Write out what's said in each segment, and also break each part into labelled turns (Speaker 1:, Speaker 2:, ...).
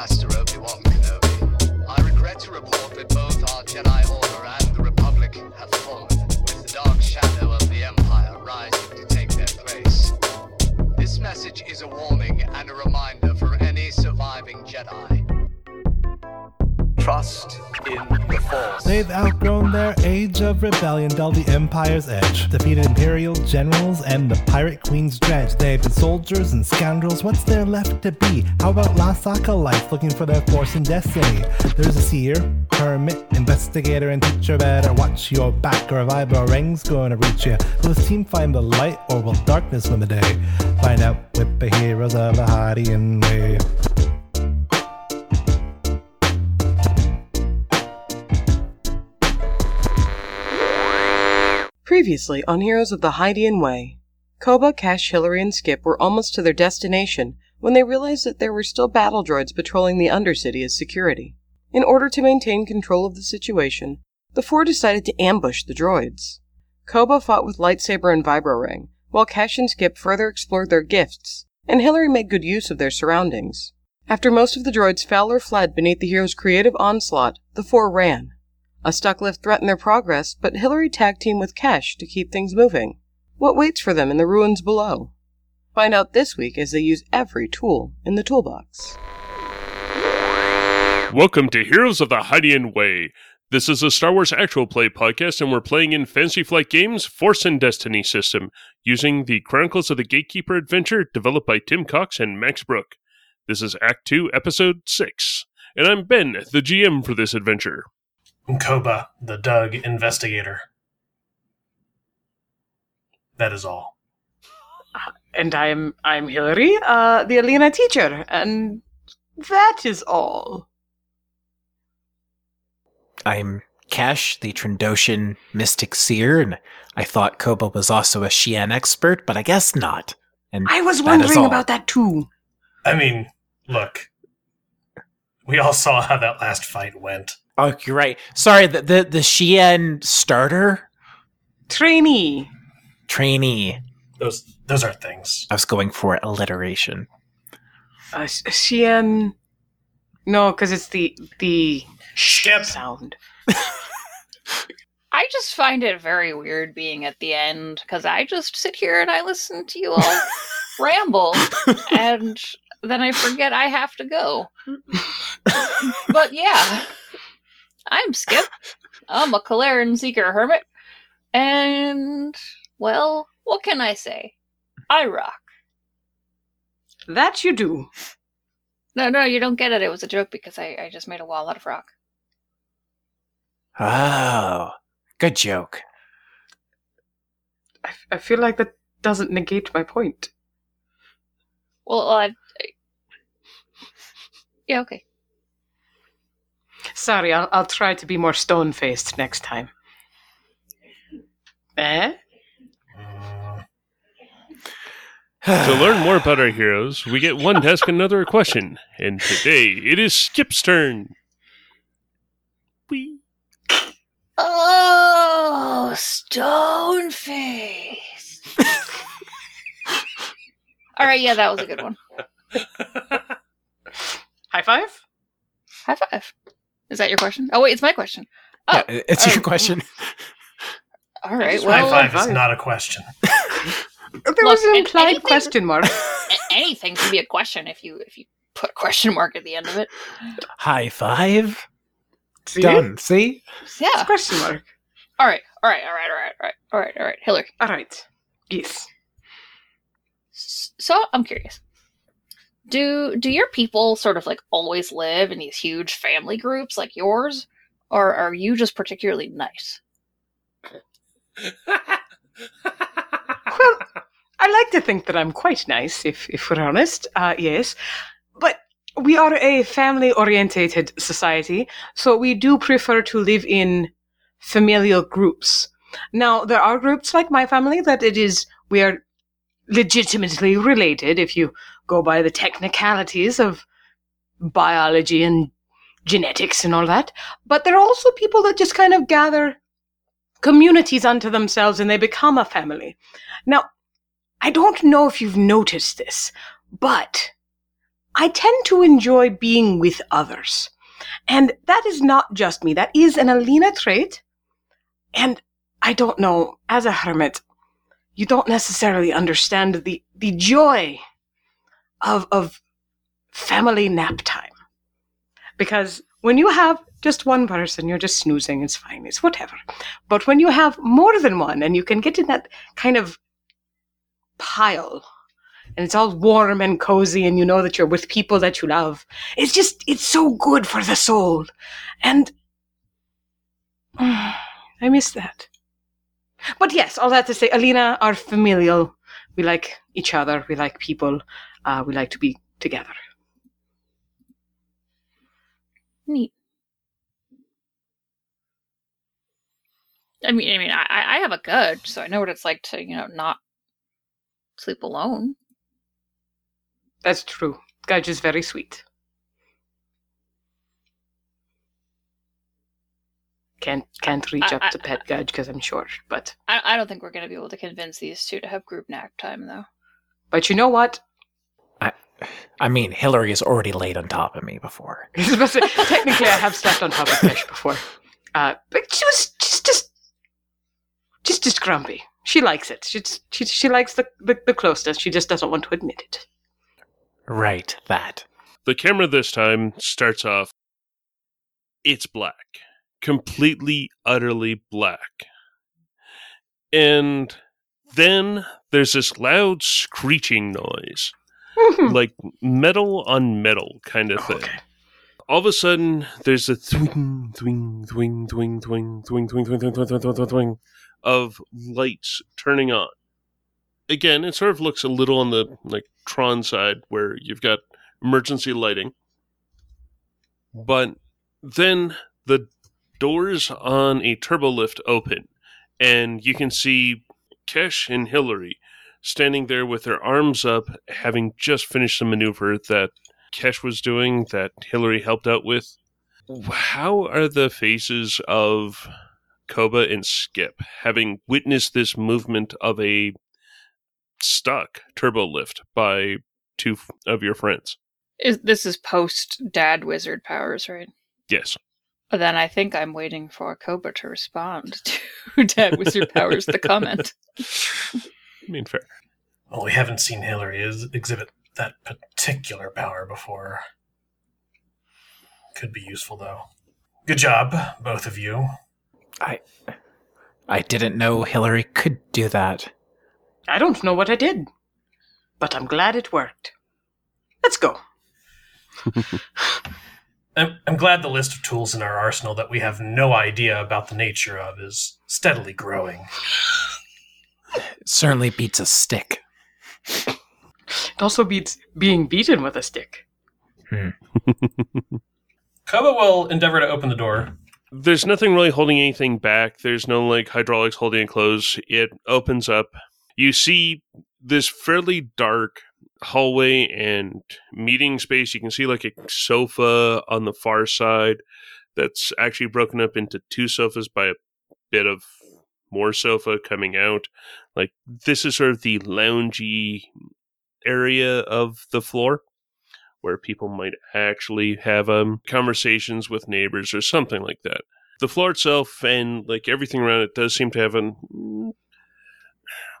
Speaker 1: Master Obi-Wan Kenobi. I regret to report that both our Jedi Order and the Republic have fallen, with the dark shadow of the Empire rising to take their place. This message is a warning and a reminder for any surviving Jedi. Trust in Force.
Speaker 2: They've outgrown their age of rebellion, dulled the Empire's edge, defeated Imperial generals and the Pirate Queen's dredge. They've been soldiers and scoundrels, what's there left to be? How about lost acolytes looking for their force and destiny? There's a seer, hermit, investigator, and teacher. Better watch your back, or a vibro ring's gonna reach you. Will this team find the light, or will darkness win the day? Find out with the heroes of the Hydian Way.
Speaker 3: Previously on Heroes of the Hydian Way, Koba, Cash, Hillary, and Skip were almost to their destination when they realized that there were still battle droids patrolling the Undercity as security. In order to maintain control of the situation, the four decided to ambush the droids. Koba fought with lightsaber and vibro ring, while Cash and Skip further explored their gifts, and Hillary made good use of their surroundings. After most of the droids fell or fled beneath the hero's creative onslaught, the four ran. A stuck lift threatened their progress, but Hillary tag teamed with Kesh to keep things moving. What waits for them in the ruins below? Find out this week as they use every tool in the toolbox.
Speaker 4: Welcome to Heroes of the Hydian Way. This is a Star Wars actual play podcast, and we're playing in Fantasy Flight Games' Force and Destiny system using the Chronicles of the Gatekeeper adventure developed by Tim Cox and Max Brooke. This is Act 2, Episode 6, and I'm Ben, the GM for this adventure.
Speaker 5: Koba, the Dug investigator. That is all.
Speaker 3: And I'm I'm Hillary, uh, the Aleena teacher, and that is all.
Speaker 6: I'm Cash, the Trandoshan mystic seer, and I thought Koba was also a Shien expert, but I guess not. And
Speaker 3: I was wondering
Speaker 6: all.
Speaker 3: about that too.
Speaker 5: I mean, look, we all saw how that last fight went.
Speaker 6: Oh, you're right. Sorry, the the, the Shien starter
Speaker 3: Trainee.
Speaker 6: trainee.
Speaker 5: Those those are things.
Speaker 6: I was going for alliteration.
Speaker 3: Uh, Sh- Shien. No, because it's the the
Speaker 5: Skip.
Speaker 3: sound.
Speaker 7: I just find it very weird being at the end because I just sit here and I listen to you all ramble, and then I forget I have to go. but yeah, I'm Skip. I'm a Kalleran Seeker Hermit, and well, what can I say? I rock.
Speaker 3: That you do.
Speaker 7: No, no, you don't get it. It was a joke because I, I just made a wall out of rock.
Speaker 6: Oh, good joke.
Speaker 3: I, I feel like that doesn't negate my point.
Speaker 7: Well, I, I- yeah, okay.
Speaker 3: Sorry, I'll I'll try to be more stone faced next time. Eh?
Speaker 4: To learn more about our heroes, we get one task and another question, and today it is Skip's turn. Whee!
Speaker 7: Oh, Stoneface. All right, yeah, that was a good one.
Speaker 3: High five?
Speaker 7: High five. Is that your question? Oh wait, it's my question. Oh,
Speaker 6: Yeah, it's
Speaker 7: oh.
Speaker 6: your question.
Speaker 7: all right. Well,
Speaker 5: high five is not a question.
Speaker 3: There
Speaker 7: Look,
Speaker 3: was an
Speaker 7: an-
Speaker 3: implied
Speaker 7: anything-
Speaker 3: question mark.
Speaker 7: anything can be a question if you if you put a question mark at the end of it.
Speaker 6: High five.
Speaker 3: See?
Speaker 6: Done. See?
Speaker 7: Yeah.
Speaker 3: Question mark.
Speaker 7: All right. All right. All right. All right. All right. All right. All right. Hillary.
Speaker 3: All right. Yes.
Speaker 7: So I'm curious. Do do your people sort of like always live in these huge family groups like yours, or are you just particularly nice?
Speaker 3: Well, I like to think that I'm quite nice, if if we're honest. Uh, yes, but we are a family-orientated society, so we do prefer to live in familial groups. Now, there are groups like my family that it is we are legitimately related if you go by the technicalities of biology and genetics and all that. But there are also people that just kind of gather communities unto themselves and they become a family. Now, I don't know if you've noticed this, but I tend to enjoy being with others. And that is not just me. That is an Aleena trait. And I don't know, as a hermit, you don't necessarily understand the, the joy of, of family nap time. Because when you have just one person, you're just snoozing, it's fine, it's whatever. But when you have more than one and you can get in that kind of pile and it's all warm and cozy and you know that you're with people that you love, it's just, it's so good for the soul. And I miss that. But yes, all that to say, Aleena are familial. We like each other. We like people. Uh, we like to be together.
Speaker 7: Neat. I mean, I mean, I, I have a good, so I know what it's like to, you know, not sleep alone.
Speaker 3: That's true. Gudge is very sweet. Can't can't reach
Speaker 7: I-
Speaker 3: up
Speaker 7: I-
Speaker 3: to pet Gudge because I'm short, but
Speaker 7: I, I don't think we're going to be able to convince these two to have group nap time, though.
Speaker 3: but you know what?
Speaker 6: I I mean, Hillary has already laid on top of me before.
Speaker 3: I was to Technically, I have slept on top of Fish before, uh, but she was just just just just grumpy. She likes it. She she she likes the, the the closeness. She just doesn't want to admit it.
Speaker 6: Right, that.
Speaker 4: The camera this time starts off. It's black. Completely, utterly black. And then there's this loud screeching noise, like metal on metal kind of thing.
Speaker 3: Okay.
Speaker 4: All of a sudden, there's a thwing, thwing, thwing, thwing, thwing, thwing, thwing, thwing, thwing, thwing, thwing, thwing, thwing of lights turning on. Again, it sort of looks a little on the like Tron side where you've got emergency lighting. But then the doors on a turbo lift open, and you can see Kesh and Hillary standing there with their arms up, having just finished the maneuver that Kesh was doing that Hillary helped out with. How are the faces of Koba and Skip having witnessed this movement of a stuck turbo lift by two of your friends?
Speaker 7: Is this is post dad wizard powers, right?
Speaker 4: Yes.
Speaker 7: Then I think I'm waiting for Koba to respond to dad wizard powers the comment.
Speaker 4: I mean, fair.
Speaker 5: Well, we haven't seen Hillary is- exhibit that particular power before. Could be useful, though. Good job, both of you.
Speaker 6: I I didn't know Hillary could do that.
Speaker 3: I don't know what I did, but I'm glad it worked. Let's go.
Speaker 5: I'm, I'm glad the list of tools in our arsenal that we have no idea about the nature of is steadily growing.
Speaker 6: It certainly beats a stick.
Speaker 3: It also beats being beaten with a stick. Hmm.
Speaker 5: Koba will endeavor to open the door.
Speaker 4: There's nothing really holding anything back. There's no like hydraulics holding it closed. It opens up. You see this fairly dark hallway and meeting space. You can see like a sofa on the far side that's actually broken up into two sofas by a bit of more sofa coming out. Like this is sort of the loungy area of the floor where people might actually have um, conversations with neighbors or something like that. The floor itself and like everything around it does seem to have mm,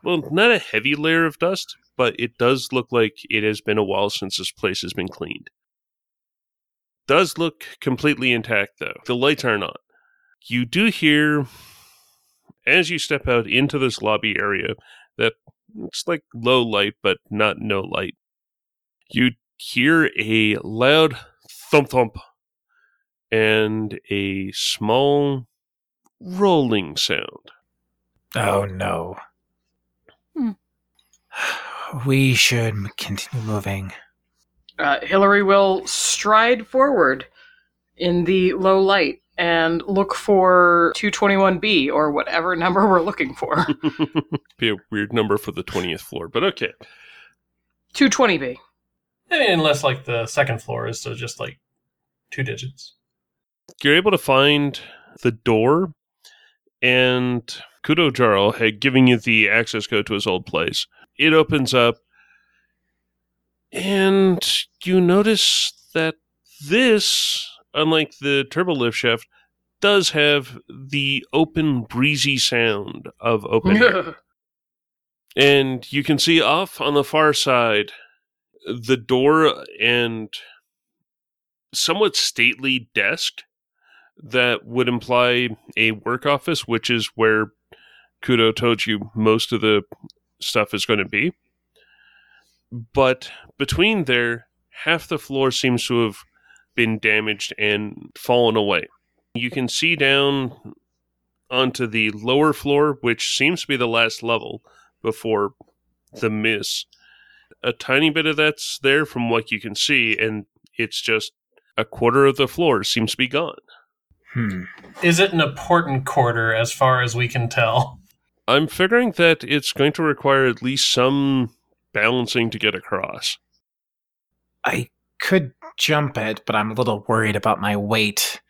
Speaker 4: well, not a heavy layer of dust, but it does look like it has been a while since this place has been cleaned. Does look completely intact though. The lights aren't on. You do hear as you step out into this lobby area that it's like low light but not no light. You hear a loud thump thump and a small rolling sound.
Speaker 6: Oh no. We should continue moving.
Speaker 3: Uh, Hillary will stride forward in the low light and look for 221B or whatever number we're looking for.
Speaker 4: Be a weird number for the 20th floor, but okay.
Speaker 3: 220B.
Speaker 5: I mean, unless like the second floor is so just like two digits.
Speaker 4: You're able to find the door, and Kudo Jarl had given you the access code to his old place. It opens up, and you notice that this, unlike the turbo lift shaft, does have the open, breezy sound of open air. And you can see off on the far side the door and somewhat stately desk that would imply a work office, which is where Kudo told you most of the stuff is going to be. But between there, half the floor seems to have been damaged and fallen away. You can see down onto the lower floor, which seems to be the last level before the miss. A tiny bit of that's there from what you can see, and it's just a quarter of the floor seems to be gone.
Speaker 6: Hmm.
Speaker 5: Is it an important quarter as far as we can tell?
Speaker 4: I'm figuring that it's going to require at least some balancing to get across.
Speaker 6: I could jump it, but I'm a little worried about my weight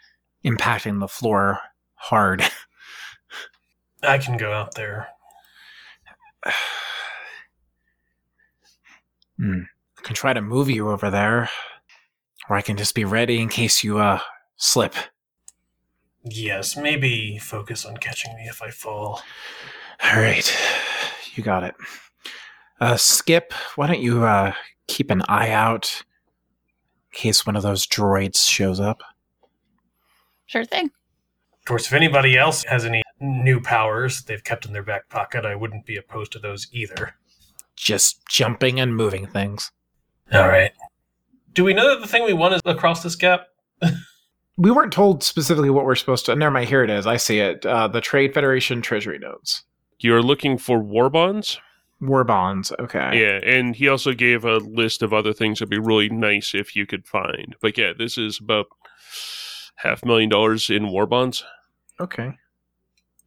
Speaker 6: impacting the floor hard.
Speaker 5: I can go out there.
Speaker 6: Hmm. I can try to move you over there, or I can just be ready in case you uh slip.
Speaker 5: Yes, maybe focus on catching me if I fall.
Speaker 6: All right, you got it. Uh, Skip, why don't you uh keep an eye out in case one of those droids shows up?
Speaker 7: Sure thing.
Speaker 5: Of course, if anybody else has any new powers they've kept in their back pocket, I wouldn't be opposed to those either.
Speaker 6: Just jumping and moving things.
Speaker 5: All right. Do we know that the thing we want is across this gap?
Speaker 6: We weren't told specifically what we're supposed to. Never mind. Here it is. I see it. Uh, the Trade Federation Treasury notes.
Speaker 4: You're looking for war bonds?
Speaker 6: War bonds. Okay.
Speaker 4: Yeah, and he also gave a list of other things that'd be really nice if you could find. But yeah, this is about half million dollars in war bonds.
Speaker 6: Okay.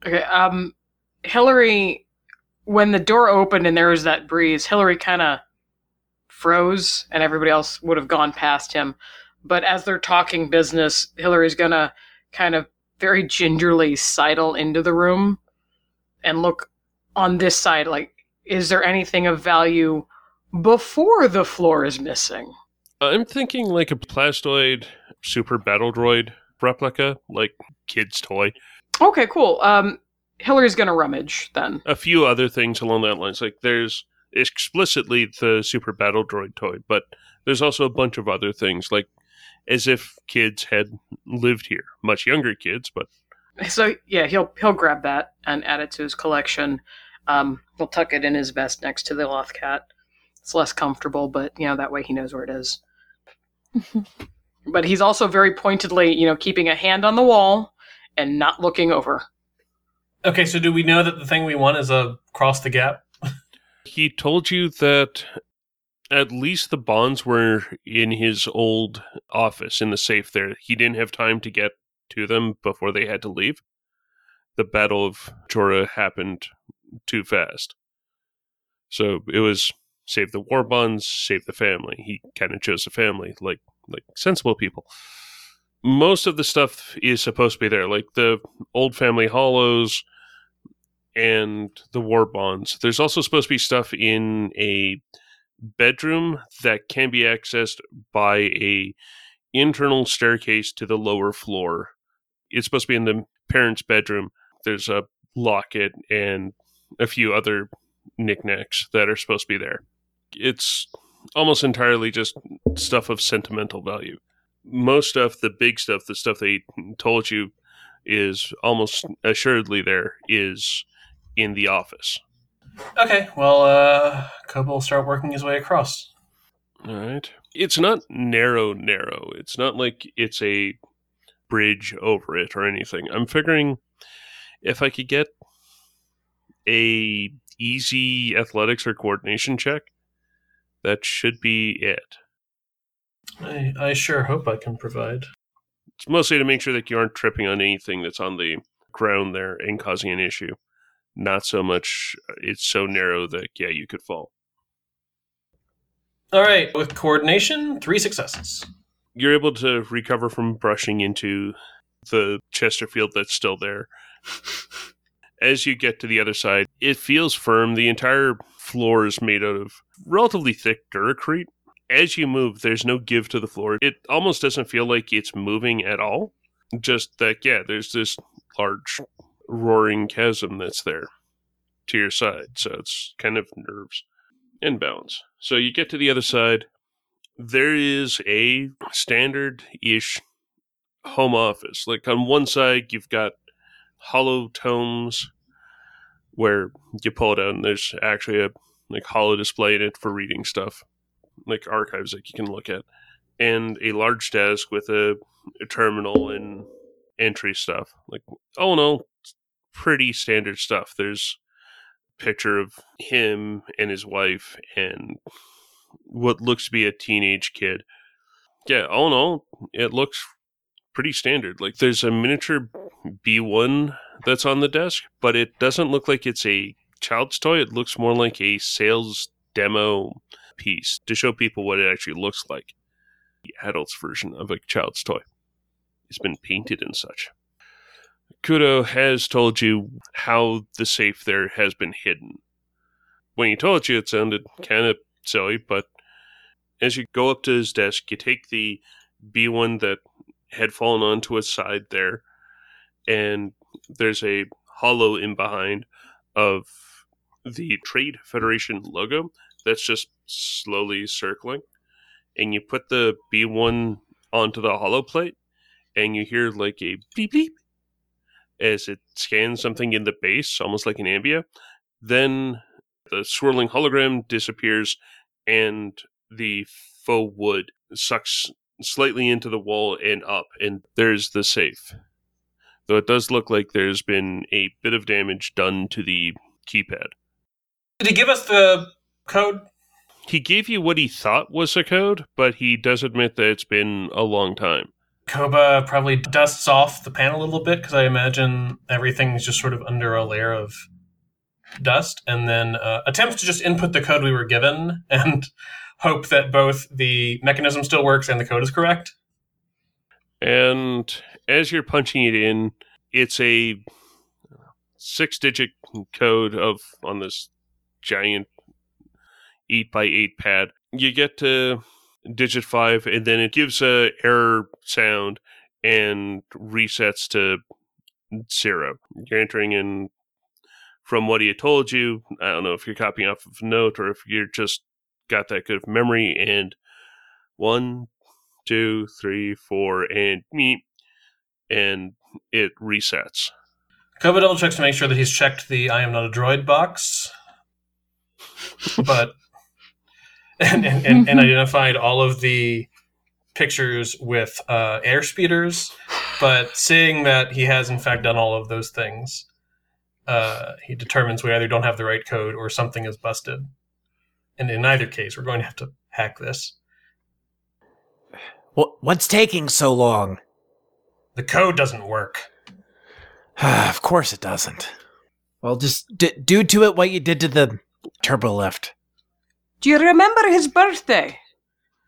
Speaker 3: Okay, um, Hillary, when the door opened and there was that breeze, Hillary kind of froze and everybody else would have gone past him. But as they're talking business, Hillary's gonna kind of very gingerly sidle into the room and look on this side like, is there anything of value before the floor is missing?
Speaker 4: I'm thinking like a plastoid super battle droid replica, like kid's toy.
Speaker 3: Okay, cool. Um, Hillary's gonna rummage then.
Speaker 4: A few other things along that lines. Like there's explicitly the super battle droid toy, but there's also a bunch of other things, like as if kids had lived here, much younger kids, but
Speaker 3: So yeah, he'll he'll grab that and add it to his collection. Um, he'll tuck it in his vest next to the loth cat. It's less comfortable, but you know that way he knows where it is. but he's also very pointedly, you know, keeping a hand on the wall and not looking over.
Speaker 5: Okay, so do we know that the thing we want is a cross the gap?
Speaker 4: he told you that at least the bonds were in his old office in the safe there. He didn't have time to get to them before they had to leave. The Battle of Jorah happened too fast. So it was save the war bonds, save the family. He kind of chose the family, like like sensible people. Most of the stuff is supposed to be there, like the old family holos and the war bonds. There's also supposed to be stuff in a bedroom that can be accessed by a internal staircase to the lower floor. It's supposed to be in the parents' bedroom. There's a locket and a few other knickknacks that are supposed to be there. It's almost entirely just stuff of sentimental value. Most of the big stuff, the stuff they told you is almost assuredly there, is in the office.
Speaker 5: Okay, well, uh, Koba will start working his way across.
Speaker 4: All right. It's not narrow, narrow. It's not like it's a bridge over it or anything. I'm figuring if I could get a easy athletics or coordination check, that should be it.
Speaker 5: I, I sure hope I can provide.
Speaker 4: It's mostly to make sure that you aren't tripping on anything that's on the ground there and causing an issue. Not so much, uh, it's so narrow that, yeah, you could fall.
Speaker 5: All right, with coordination, three successes.
Speaker 4: You're able to recover from brushing into the Chesterfield that's still there. As you get to the other side, it feels firm. The entire floor is made out of relatively thick duracrete, as you move, there's no give to the floor. It almost doesn't feel like it's moving at all. Just that, yeah, there's this large roaring chasm that's there to your side. So it's kind of nerves balance. So you get to the other side. There is a standard ish home office. Like on one side, you've got holo tomes where you pull it out and there's actually a like holo display in it for reading stuff, like archives that you can look at, and a large desk with a, a terminal and entry stuff. Like, oh no, pretty standard stuff. There's picture of him and his wife and what looks to be a teenage kid. Yeah, oh no, it looks pretty standard. Like there's a miniature B1 that's on the desk, but it doesn't look like it's a child's toy. It looks more like a sales demo piece to show people what it actually looks like. The adult's version of a child's toy. It's been painted and such. Kudo has told you how the safe there has been hidden. When he told you, it sounded kind of silly, but as you go up to his desk, you take the B1 that had fallen onto its side there, and there's a holo in behind of the Trade Federation logo that's just slowly circling. And you put the B1 onto the holo plate, and you hear like a beep beep as it scans something in the base, almost like an amiibo. Then the swirling hologram disappears, and the faux wood sucks slightly into the wall and up, and there's the safe. Though it does look like there's been a bit of damage done to the keypad.
Speaker 5: Did he give us the code?
Speaker 4: He gave you what he thought was a code, but he does admit that it's been a long time.
Speaker 5: Koba probably dusts off the pan a little bit because I imagine everything's just sort of under a layer of dust, and then uh, attempts to just input the code we were given and hope that both the mechanism still works and the code is correct.
Speaker 4: And as you're punching it in, it's a six digit code of on this giant eight by eight pad. You get to digit five, and then it gives a error sound and resets to zero. You're entering in from what he had told you. I don't know if you're copying off of a note or if you're just got that good of memory. And one, two, three, four, and me, and it resets.
Speaker 5: Koba double checks to make sure that he's checked the "I am not a droid" box, but and, and, and, and identified all of the pictures with uh, air speeders. But seeing that he has in fact done all of those things, uh, he determines we either don't have the right code or something is busted. And in either case, we're going to have to hack this.
Speaker 6: What, what's taking so long?
Speaker 5: The code doesn't work.
Speaker 6: of course it doesn't. Well, just d- do to it what you did to the turbo lift.
Speaker 3: Do you remember his birthday?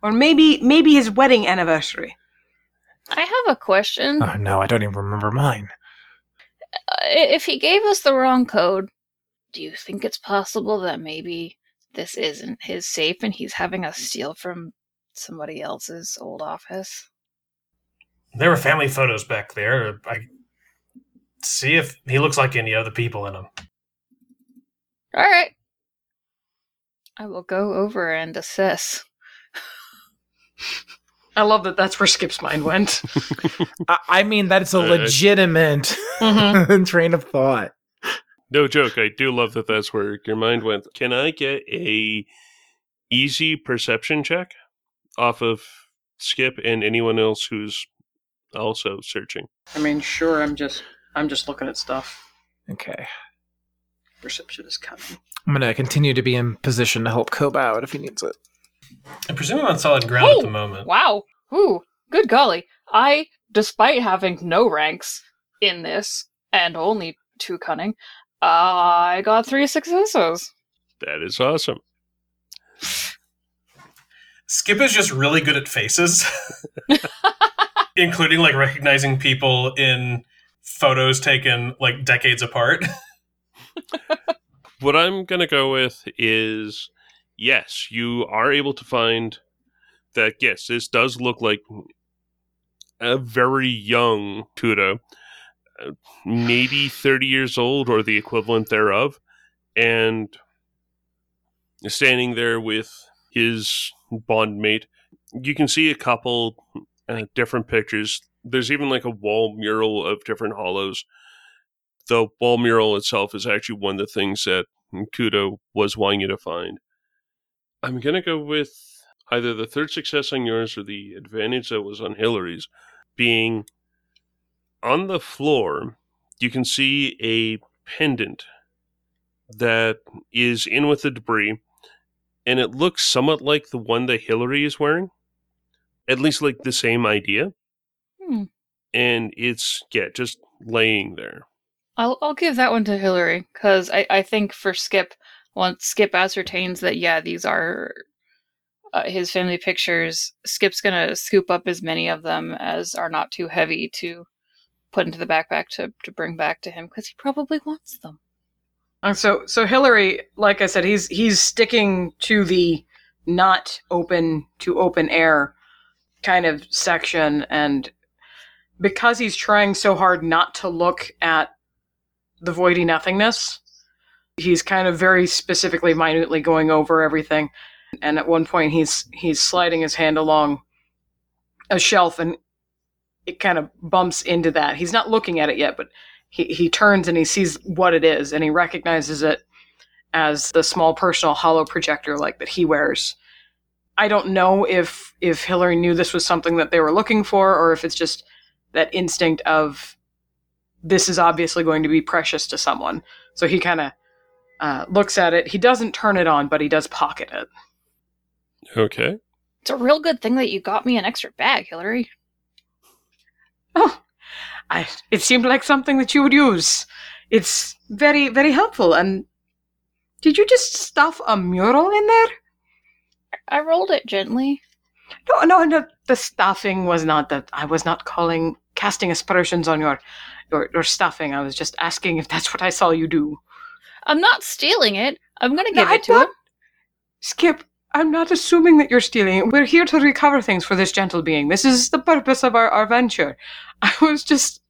Speaker 3: Or maybe maybe his wedding anniversary?
Speaker 7: I have a question.
Speaker 6: Oh no, I don't even remember mine.
Speaker 7: Uh, if he gave us the wrong code, do you think it's possible that maybe this isn't his safe and he's having us steal from somebody else's old office?
Speaker 5: There were family photos back there. I see if he looks like any other people in them.
Speaker 7: All right. I will go over and assess.
Speaker 3: I love that that's where Skip's mind went.
Speaker 6: I, I mean, that's a
Speaker 4: Uh,
Speaker 6: legitimate
Speaker 3: Mhm.
Speaker 6: train of thought.
Speaker 4: No joke. I do love that that's where your mind went. Can I get a easy perception check off of Skip and anyone else who's also searching?
Speaker 3: I mean, sure, I'm just I'm just looking at stuff.
Speaker 6: Okay.
Speaker 3: Perception is coming.
Speaker 6: I'm going to continue to be in position to help Koba out if he needs it.
Speaker 5: I presume I'm on solid ground at the moment.
Speaker 7: Wow. Ooh, good golly. I, despite having no ranks in this and only two cunning, I got three successes.
Speaker 4: That is awesome.
Speaker 5: Skip is just really good at faces, including like recognizing people in photos taken like decades apart.
Speaker 4: What I'm going to go with is yes, you are able to find that yes, this does look like a very young Kudo, uh, maybe 30 years old or the equivalent thereof, and standing there with his bondmate. You can see a couple uh, different pictures. There's even like a wall mural of different holos. The wall mural itself is actually one of the things that Kudo was wanting you to find. I'm going to go with either the third success on yours or the advantage that was on Hillary's, being on the floor, you can see a pendant that is in with the debris, and it looks somewhat like the one that Hillary is wearing. At least like the same idea.
Speaker 7: Hmm.
Speaker 4: And it's, yeah, just laying there.
Speaker 7: I'll I'll give that one to Hillary because I I think for Skip once Skip ascertains that yeah these are uh, his family pictures, Skip's gonna scoop up as many of them as are not too heavy to put into the backpack to to bring back to him because he probably wants them.
Speaker 3: And so so Hillary, like I said, he's he's sticking to the not open to open air kind of section and because he's trying so hard not to look at the voidy nothingness, he's kind of very specifically minutely going over everything. And at one point he's he's sliding his hand along a shelf and it kind of bumps into that. He's not looking at it yet, but he, he turns and he sees what it is and he recognizes it as the small personal holo projector like that he wears. I don't know if if Hillary knew this was something that they were looking for or if it's just that instinct of this is obviously going to be precious to someone. So he kind of uh, looks at it. He doesn't turn it on, but he does pocket it.
Speaker 4: Okay.
Speaker 7: It's a real good thing that you got me an extra bag, Hillary.
Speaker 3: Oh, I, it seemed like something that you would use. It's very, very helpful. And did you just stuff a mural in there?
Speaker 7: I rolled it gently.
Speaker 3: No, no, no. The stuffing was not that. I was not calling casting aspersions on your, your, your stuffing. I was just asking if that's what I saw you do.
Speaker 7: I'm not stealing it. I'm gonna
Speaker 3: No,
Speaker 7: give
Speaker 3: I
Speaker 7: it to
Speaker 3: thought-
Speaker 7: him.
Speaker 3: Skip, I'm not assuming that you're stealing it. We're here to recover things for this gentle being. This is the purpose of our, our venture. I was just.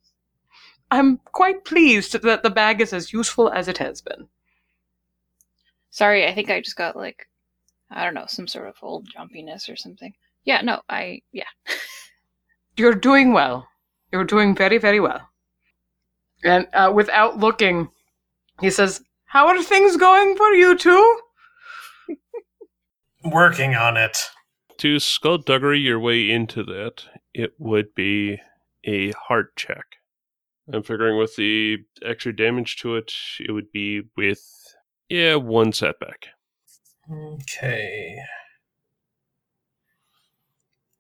Speaker 3: I'm quite pleased that the bag is as useful as it has been.
Speaker 7: Sorry, I think I just got like, I don't know, some sort of old jumpiness or something. Yeah, no, I yeah.
Speaker 3: You're doing well. You're doing very, very well. And uh, without looking, he says, How are things going for you two?
Speaker 5: Working on it.
Speaker 4: To skullduggery your way into that, it would be a heart check. I'm figuring with the extra damage to it, it would be with, yeah, one setback.
Speaker 5: Okay.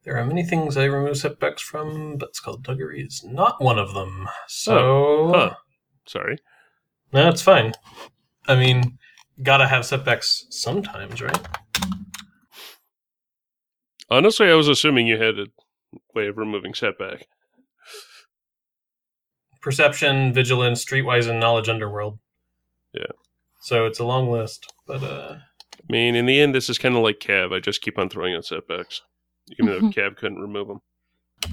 Speaker 5: There are many things I remove setbacks from, but skullduggery is not one of them. So
Speaker 4: Huh. Sorry.
Speaker 5: no, it's fine. I mean, gotta have setbacks sometimes, right?
Speaker 4: Honestly, I was assuming you had a way of removing setback.
Speaker 5: Perception, vigilance, streetwise, and knowledge underworld.
Speaker 4: Yeah.
Speaker 5: So it's a long list, but uh,
Speaker 4: I mean, in the end, this is kind of like Cab. I just keep on throwing out setbacks, even though Cab couldn't remove them.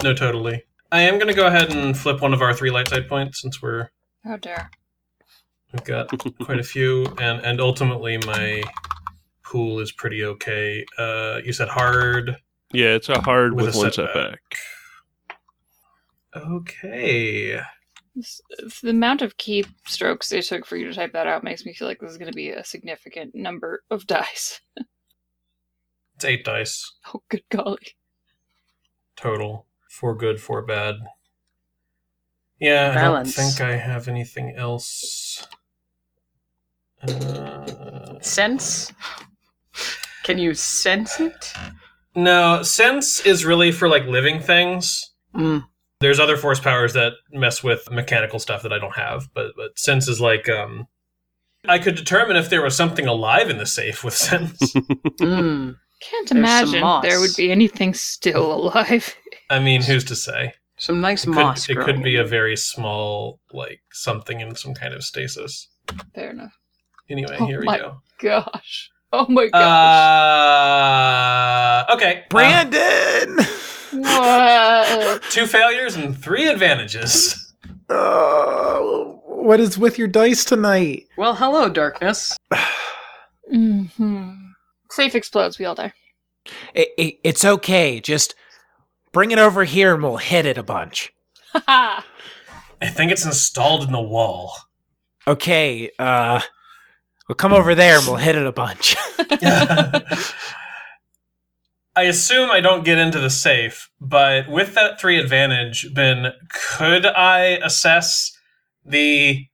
Speaker 5: no, totally. I am gonna go ahead and flip one of our three light side points since we're
Speaker 7: Oh dear.
Speaker 5: We've got quite a few, and and ultimately my pool is pretty okay. Uh, you said hard.
Speaker 4: Yeah, it's a hard
Speaker 5: With
Speaker 4: with,
Speaker 5: a
Speaker 4: one
Speaker 5: setback.
Speaker 4: setback.
Speaker 5: Okay.
Speaker 7: The amount of key strokes it took for you to type that out makes me feel like this is going to be a significant number of dice.
Speaker 5: It's eight dice
Speaker 7: Oh, good golly.
Speaker 5: total. Four good, four bad. Yeah,
Speaker 3: Balance.
Speaker 5: I don't think I have anything else. Uh,
Speaker 3: Sense? Can you sense it?
Speaker 5: no, sense is really for like living things.
Speaker 3: Mm.
Speaker 5: There's other force powers that mess with mechanical stuff that I don't have, but but sense is like um I could determine if there was something alive in the safe with sense.
Speaker 3: Mm.
Speaker 7: Can't
Speaker 3: There's some
Speaker 7: imagine
Speaker 3: moss.
Speaker 7: there would be anything still alive.
Speaker 5: I mean, who's to say?
Speaker 3: Some nice
Speaker 5: It could,
Speaker 3: moss.
Speaker 5: it could
Speaker 3: growing
Speaker 5: be a very small like something in some kind of stasis.
Speaker 7: Fair enough.
Speaker 5: Anyway,
Speaker 7: Oh
Speaker 5: here we
Speaker 7: my-
Speaker 5: go.
Speaker 7: Gosh. Oh my gosh.
Speaker 5: Uh, okay. Uh,
Speaker 6: Brandon!
Speaker 7: what?
Speaker 5: two failures and three advantages.
Speaker 6: Oh, what is with your dice tonight?
Speaker 3: Well, hello, darkness.
Speaker 7: hmm Safe explodes. We all die.
Speaker 6: It, it, it's okay. Just bring it over here and we'll hit it a bunch.
Speaker 7: Haha.
Speaker 5: I think it's installed in the wall.
Speaker 6: Okay, uh, we'll come over there and we'll hit it a bunch.
Speaker 5: I assume I don't get into the safe, but with that three advantage, Ben, could I assess the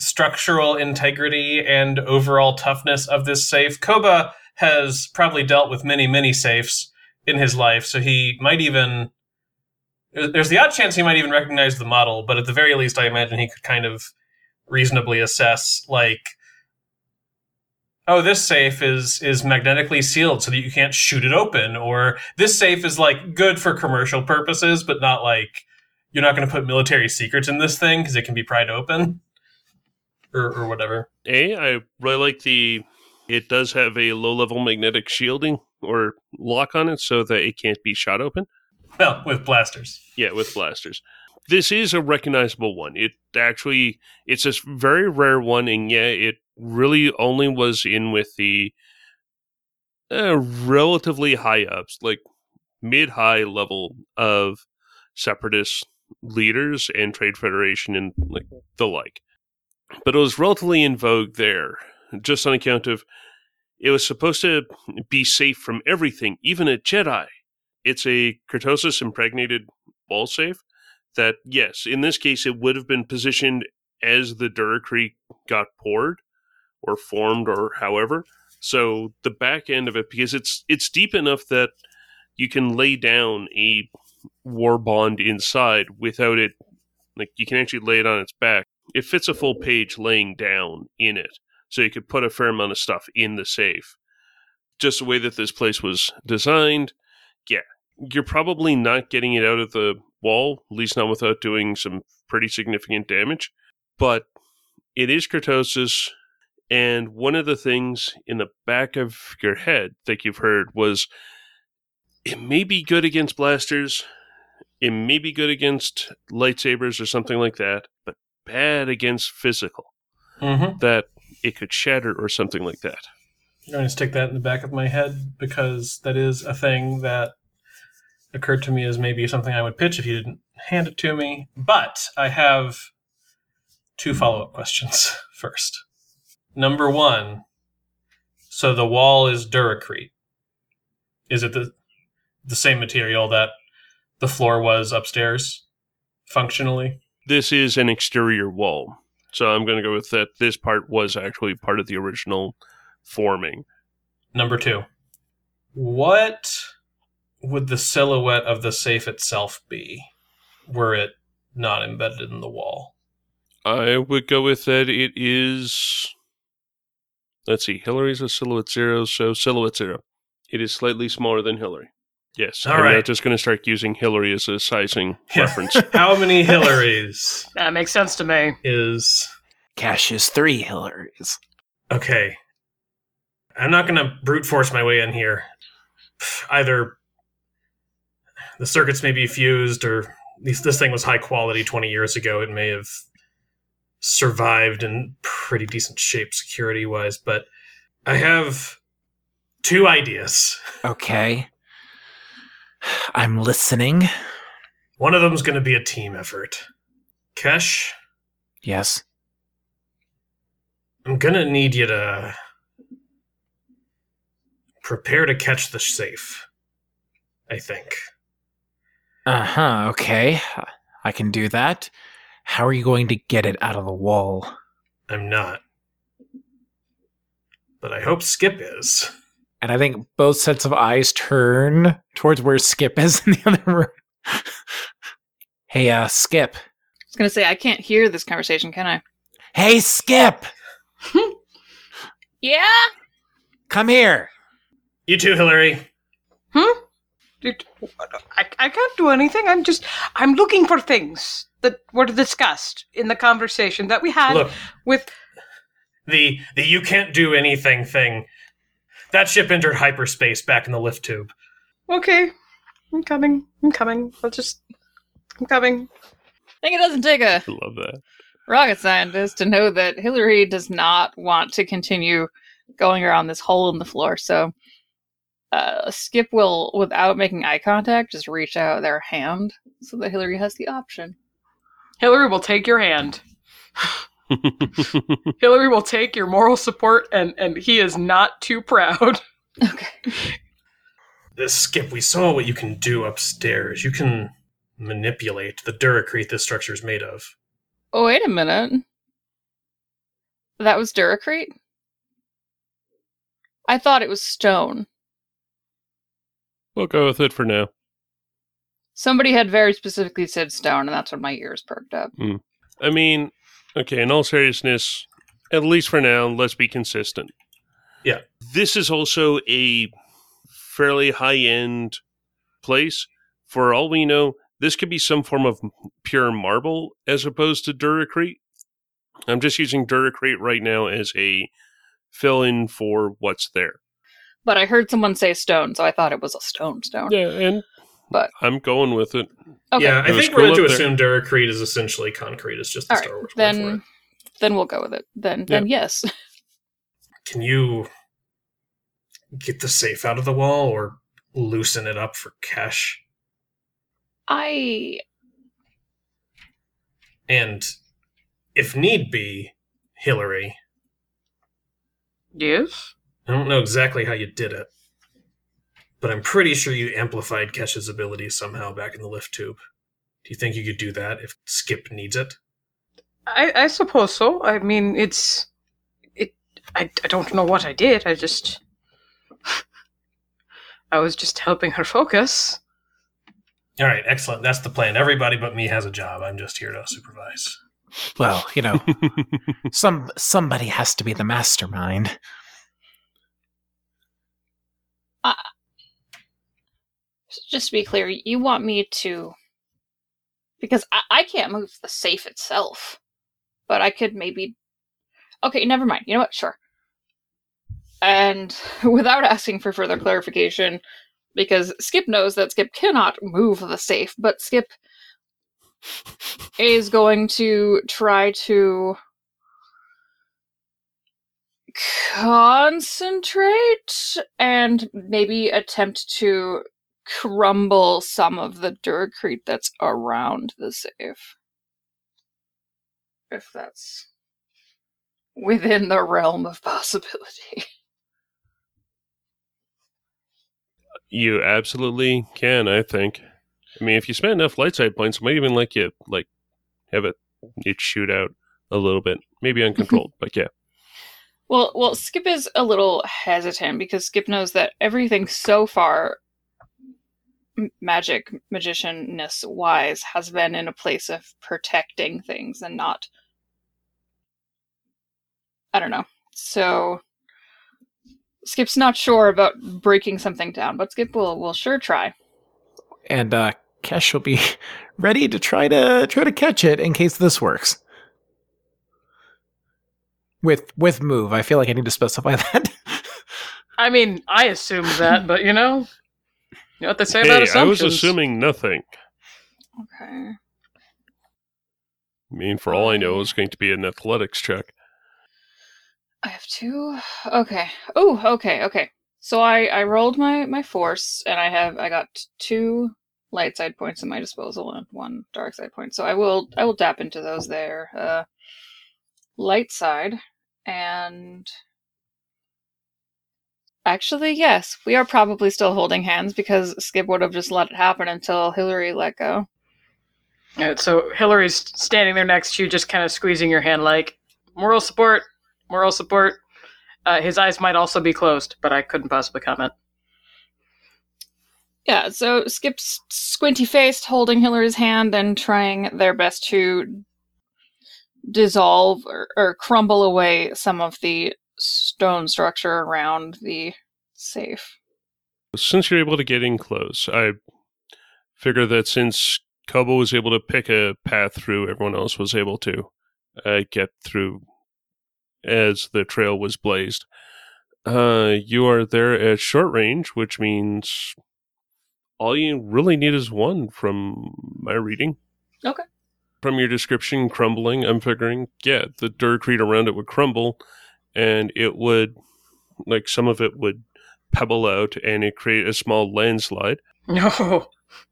Speaker 5: structural integrity and overall toughness of this safe? Koba has probably dealt with many, many safes in his life, so he might even. There's the odd chance he might even recognize the model, but at the very least, I imagine he could kind of reasonably assess, like, oh this safe is is magnetically sealed so that you can't shoot it open or this safe is like good for commercial purposes but not like you're not going to put military secrets in this thing because it can be pried open or, or whatever
Speaker 4: A, I really like the. It does have a low level magnetic shielding or lock on it so that it can't be shot open.
Speaker 5: well with blasters
Speaker 4: Yeah, with blasters. This is a recognizable one. It actually, it's a very rare one, and yeah, it really only was in with the uh, relatively high ups, like mid high level of separatist leaders and trade federation and like the like. But it was relatively in vogue there, just on account of it was supposed to be safe from everything, even a Jedi. It's a Cortosis impregnated wall safe that, yes, in this case, it would have been positioned as the Duracrete got poured or formed or however. So the back end of it, because it's it's deep enough that you can lay down a war bond inside without it, like you can actually lay it on its back. It fits a full page laying down in it, so you could put a fair amount of stuff in the safe. Just the way that this place was designed, yeah, you're probably not getting it out of the wall, at least not without doing some pretty significant damage. But it is Cortosis, and one of the things in the back of your head that you've heard was it may be good against blasters, it may be good against lightsabers or something like that, bad against physical.
Speaker 5: mm-hmm.
Speaker 4: That it could shatter or something like that.
Speaker 5: i'm going to stick that in the back of my head because that is a thing that occurred to me as maybe something i would pitch if you didn't hand it to me but i have two follow-up questions first number one so the wall is duracrete is it the the same material that the floor was upstairs functionally
Speaker 4: This is an exterior wall. So I'm going to go with that. This part was actually part of the original forming.
Speaker 5: Number two, what would the silhouette of the safe itself be were it not embedded in the wall?
Speaker 4: I would go with that. It is. Let's see. Hillary's a silhouette zero, so silhouette zero. It is slightly smaller than Hillary. Yes.
Speaker 5: All
Speaker 4: I'm
Speaker 5: right.
Speaker 4: not just going to start using Hillary as a sizing
Speaker 5: Yeah.
Speaker 4: reference.
Speaker 5: How many Hillarys
Speaker 3: That makes sense to me.
Speaker 5: is.
Speaker 6: Cassius three Hillarys.
Speaker 5: Okay. I'm not going to brute force my way in here. Either the circuits may be fused, or at this thing was high quality 20 years ago. It may have survived in pretty decent shape security wise, but I have two ideas.
Speaker 6: Okay. I'm listening.
Speaker 5: One of them's going to be a team effort. Kesh,
Speaker 6: Yes.
Speaker 5: I'm going to need you to prepare to catch the safe. I think.
Speaker 6: Uh huh. Okay. I can do that. How are you going to get it out of the wall?
Speaker 5: I'm not. But I hope Skip is.
Speaker 6: And I think both sets of eyes turn towards where Skip is in the other room. hey, uh, Skip.
Speaker 7: I was gonna say I can't hear this conversation, can I?
Speaker 6: Hey, Skip!
Speaker 7: Yeah.
Speaker 6: Come here.
Speaker 5: You too, Hillary.
Speaker 3: Dude, I, I can't do anything. I'm just I'm looking for things that were discussed in the conversation that we had
Speaker 5: Look,
Speaker 3: with
Speaker 5: the the you can't do anything thing that ship entered hyperspace back in the lift tube.
Speaker 3: Okay. I'm coming. I'm coming. I'll just. I'm coming.
Speaker 7: I think it doesn't take a
Speaker 4: I love that.
Speaker 7: rocket scientist to know that Hillary does not want to continue going around this hole in the floor. So uh, Skip will, without making eye contact, just reach out their hand so that Hillary has the option.
Speaker 3: Hillary will take your hand. Hillary will take your moral support, and, and he is not too proud.
Speaker 7: Okay.
Speaker 5: This Skip, we saw what you can do upstairs. You can manipulate the Duracrete this structure is made of.
Speaker 7: Oh, wait a minute. That was Duracrete? I thought it was stone.
Speaker 4: we'll go with it for now.
Speaker 7: Somebody had very specifically said stone, and that's when my ears perked up. Hmm.
Speaker 4: I mean, okay, in all seriousness, at least for now, let's be consistent.
Speaker 5: Yeah.
Speaker 4: This is also a fairly high end place. For all we know, this could be some form of pure marble as opposed to Duracrete. I'm just using Duracrete right now as a fill in for what's there.
Speaker 7: But I heard someone say stone, so I thought it was a stone stone.
Speaker 4: Yeah, and
Speaker 7: But-
Speaker 4: I'm going with it.
Speaker 7: Okay.
Speaker 5: Yeah, I think we're going to
Speaker 4: up there.
Speaker 5: assume Duracrete is essentially concrete. It's just the
Speaker 7: All right,
Speaker 5: Star Wars word for
Speaker 7: then
Speaker 5: it.
Speaker 7: then we'll go with it. Then then yes.
Speaker 5: Can you get the safe out of the wall or loosen it up for Kesh?
Speaker 7: I
Speaker 5: And if need be, Hillary.
Speaker 3: Yes?
Speaker 5: I don't know exactly how you did it, but I'm pretty sure you amplified Kesh's abilities somehow back in the lift tube. Do you think you could do that if Skip needs it?
Speaker 3: I, I suppose so. I mean, it's. It. I, I don't know what I did. I just. I was just helping her focus.
Speaker 5: All right, excellent. That's the plan. Everybody but me has a job. I'm just here to supervise.
Speaker 6: Well, you know, some somebody has to be the mastermind.
Speaker 7: Just to be clear, you want me to because I, I can't move the safe itself, but I could maybe. Okay, never mind. You know what? Sure. And without asking for further clarification, because Skip knows that Skip cannot move the safe, but Skip is going to try to concentrate and maybe attempt to crumble some of the Duracrete that's around the safe. If that's within the realm of possibility.
Speaker 4: You absolutely can, I think. I mean, if you spend enough light side points, it might even let you like have it it shoot out a little bit, maybe uncontrolled, but yeah.
Speaker 7: Well, well, Skip is a little hesitant because Skip knows that everything so far, magic magicianness wise, has been in a place of protecting things and not. I don't know. So Skip's not sure about breaking something down, but Skip will will sure try.
Speaker 6: And uh Kesh will be ready to try to try to catch it in case this works. With with move, I feel like I need to specify that.
Speaker 3: I mean, I assumed that, but you know, you know what they say about
Speaker 4: Hey, I
Speaker 3: assumptions.
Speaker 4: was assuming nothing.
Speaker 7: Okay.
Speaker 4: I mean, for all I know, it's going to be an athletics check.
Speaker 7: I have two. Okay. Oh, okay, okay. So I I rolled my my force, and I have I got two light side points at my disposal and one dark side point. So I will I will tap into those there. Uh, light side and actually yes, we are probably still holding hands because Skip would have just let it happen until Hillary let go.
Speaker 3: Yeah, so Hillary's standing there next to you, just kind of squeezing your hand, like moral support, moral support. Uh, his eyes might also be closed, but I couldn't possibly comment.
Speaker 7: Yeah, so Skip's squinty faced, holding Hillary's hand and trying their best to dissolve or, or crumble away some of the stone structure around the safe.
Speaker 4: Since you're able to get in close, I figure that since Koba was able to pick a path through, everyone else was able to uh, get through as the trail was blazed. Uh, you are there at short range, which means all you really need is one from my reading.
Speaker 7: Okay.
Speaker 4: From your description, crumbling, I'm figuring, yeah, the Duracrete around it would crumble and it would, like, some of it would pebble out and it create a small landslide.
Speaker 3: No.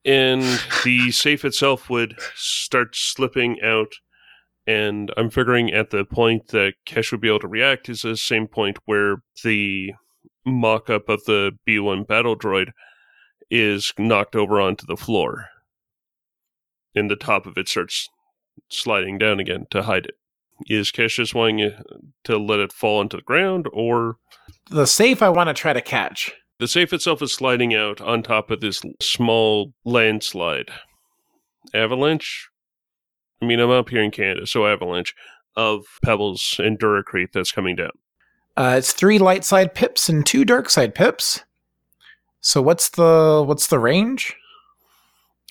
Speaker 4: And the safe itself would start slipping out. And I'm figuring at the point that Kesh would be able to react is the same point where the mock up of the B1 battle droid is knocked over onto the floor. And the top of it starts sliding down again to hide it. Is Kesh just wanting it to let it fall into the ground, or
Speaker 6: The safe I want to try to catch.
Speaker 4: the safe itself is sliding out on top of this small landslide? Avalanche? I mean, I'm up here in Canada, so avalanche of pebbles and Duracrete that's coming down.
Speaker 6: Uh, it's three light side pips and two dark side pips. So what's the what's the range?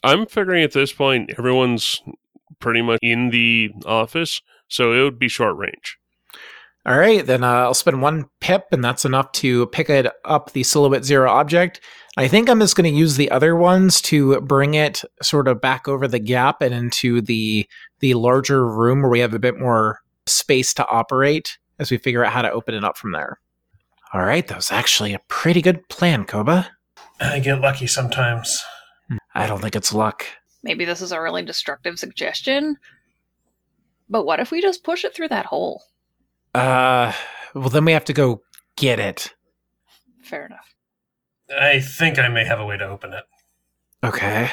Speaker 4: I'm figuring at this point everyone's pretty much in the office, so it would be short range.
Speaker 6: All right, then uh, I'll spend one pip, and that's enough to pick it up the silhouette zero object. I think I'm just going to use the other ones to bring it sort of back over the gap and into the the larger room where we have a bit more space to operate as we figure out how to open it up from there. All right, that was actually a pretty good plan, Koba.
Speaker 5: I get lucky sometimes.
Speaker 6: I don't think it's luck.
Speaker 7: Maybe this is a really destructive suggestion. But what if we just push it through that hole?
Speaker 6: Uh, well, then we have to go get it.
Speaker 7: Fair enough.
Speaker 5: I think I may have a way to open it.
Speaker 6: Okay.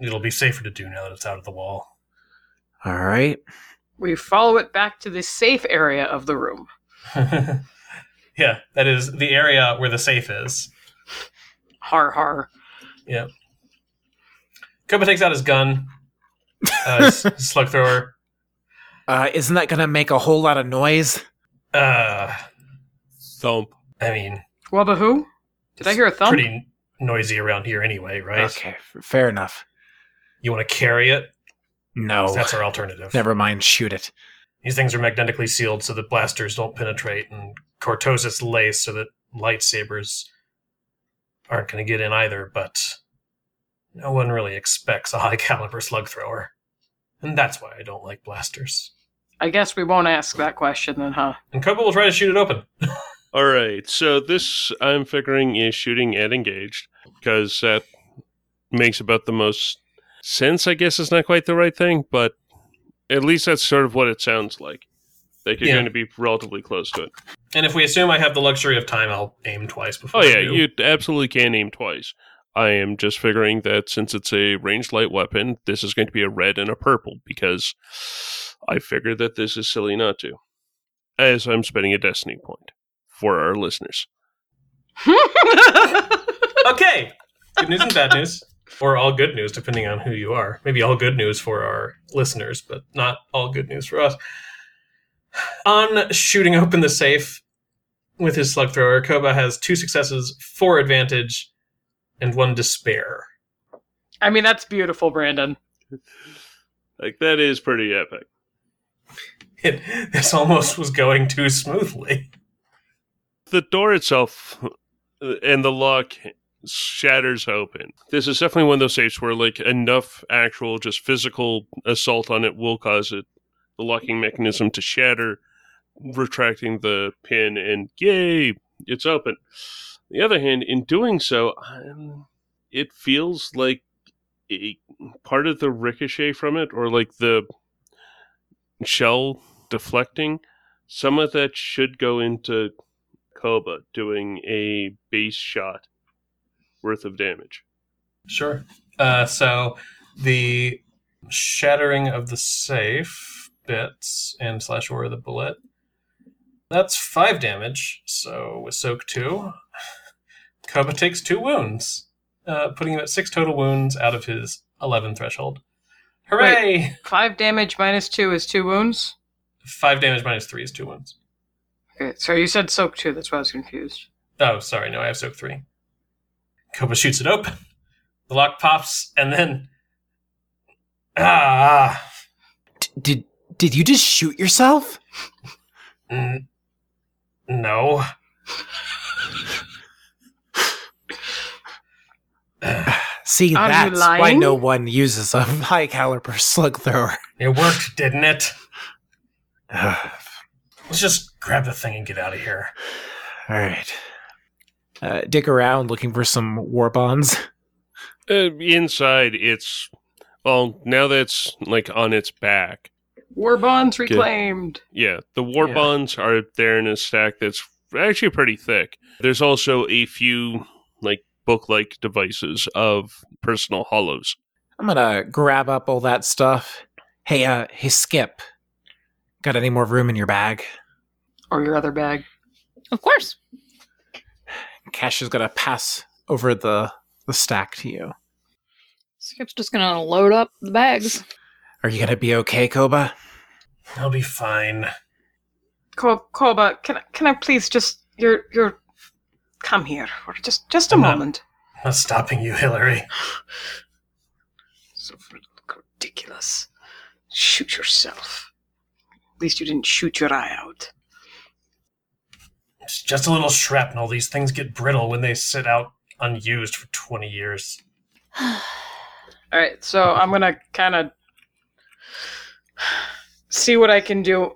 Speaker 5: It'll be safer to do now that it's out of the wall.
Speaker 6: All right.
Speaker 3: We follow it back to the safe area of the room.
Speaker 5: yeah, that is the area where the safe is.
Speaker 3: Har har.
Speaker 5: Yeah. Koba takes out his gun, uh, slug thrower.
Speaker 6: Uh, isn't that going to make a whole lot of noise?
Speaker 5: Uh,
Speaker 4: Thump.
Speaker 5: I mean,
Speaker 3: Wubba who? Did I hear a thump?
Speaker 5: pretty noisy around here anyway, right?
Speaker 6: Okay, fair enough.
Speaker 5: You want to carry it?
Speaker 6: No.
Speaker 5: That's our alternative.
Speaker 6: Never mind, shoot it.
Speaker 5: These things are magnetically sealed so that blasters don't penetrate, and cortosis lace so that lightsabers aren't going to get in either. But no one really expects a high caliber slug thrower, and that's why I don't like blasters.
Speaker 3: I guess we won't ask that question then, huh?
Speaker 5: And Koba will try to shoot it open.
Speaker 4: All right, so this I'm figuring is shooting at engaged because that makes about the most sense. I guess is not quite the right thing, but at least that's sort of what it sounds like. Like you're
Speaker 5: Yeah.
Speaker 4: going to be relatively close to it.
Speaker 5: And if we assume I have the luxury of time, I'll aim twice before.
Speaker 4: Oh
Speaker 5: I
Speaker 4: yeah,
Speaker 5: do.
Speaker 4: you absolutely can aim twice. I am just figuring that since it's a ranged light weapon, this is going to be a red and a purple because I figure that this is silly not to. As I'm spending a destiny point for our listeners.
Speaker 5: Okay. Good news and bad news. Or all good news, depending on who you are. Maybe all good news for our listeners, but not all good news for us. On shooting open the safe with his slug thrower, Koba has two successes, four advantage, and one despair.
Speaker 3: I mean, that's beautiful, Brandon.
Speaker 4: Like that is pretty epic.
Speaker 5: It, this almost was going too smoothly.
Speaker 4: The door itself and the lock shatters open. This is definitely one of those safes where like enough actual just physical assault on it will cause it the locking mechanism to shatter, retracting the pin and yay, it's open. The other hand, in doing so, um, it feels like a part of the ricochet from it or like the shell deflecting, some of that should go into Koba doing a base shot worth of damage.
Speaker 5: Sure. Uh, so the shattering of the safe bits and slash or the bullet. That's five damage. So with soak two, Koba takes two wounds, uh, putting him at six total wounds out of his eleven threshold. Hooray!
Speaker 3: Five damage minus two is two wounds.
Speaker 5: Five damage minus three is two wounds.
Speaker 3: Okay, so you said soak two. That's why I was confused.
Speaker 5: Oh, sorry, no, I have soak three. Koba shoots it open. The lock pops, and then ah.
Speaker 6: D- did did you just shoot yourself?
Speaker 5: N- no.
Speaker 6: See,
Speaker 3: Are
Speaker 6: that's why no one uses a high caliber slug thrower.
Speaker 5: It worked, didn't it? Let's just grab the thing and get out of here.
Speaker 6: All right. Uh, dig around looking for some war bonds.
Speaker 4: Uh, inside, it's well now that's like on its back.
Speaker 3: War bonds reclaimed.
Speaker 4: Yeah, the war
Speaker 6: Yeah.
Speaker 4: bonds are there in a stack that's actually pretty thick. There's also a few like book-like devices of personal holos.
Speaker 6: I'm gonna grab up all that stuff. Hey, uh, hey, Skip. Got any more room in your bag?
Speaker 3: Or your other bag.
Speaker 7: Of course.
Speaker 6: Kesh is gonna pass over the the stack to you.
Speaker 7: Skip's just gonna load up the bags.
Speaker 6: Are you gonna be okay, Koba?
Speaker 5: I'll be fine.
Speaker 3: Koba, can I, can I please just you're you're come here for just just a
Speaker 5: I'm
Speaker 3: moment.
Speaker 5: I'm not stopping you, Hillary.
Speaker 3: So ridiculous. Shoot yourself. At least you didn't shoot your eye out.
Speaker 5: It's just a little shrapnel. These things get brittle when they sit out unused for 20 years.
Speaker 3: All right, so I'm gonna kind of see what I can do.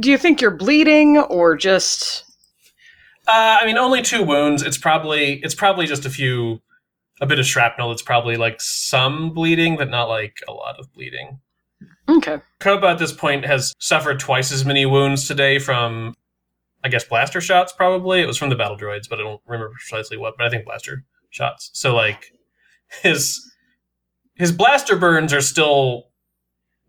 Speaker 3: Do you think you're bleeding or just?
Speaker 5: Uh, I mean, only two wounds. It's probably it's probably just a few, a bit of shrapnel. It's probably like some bleeding, but not like a lot of bleeding.
Speaker 3: Okay.
Speaker 5: Koba at this point has suffered twice as many wounds today from, I guess, blaster shots. Probably it was from the battle droids, but I don't remember precisely what. But I think blaster shots. So like, his his blaster burns are still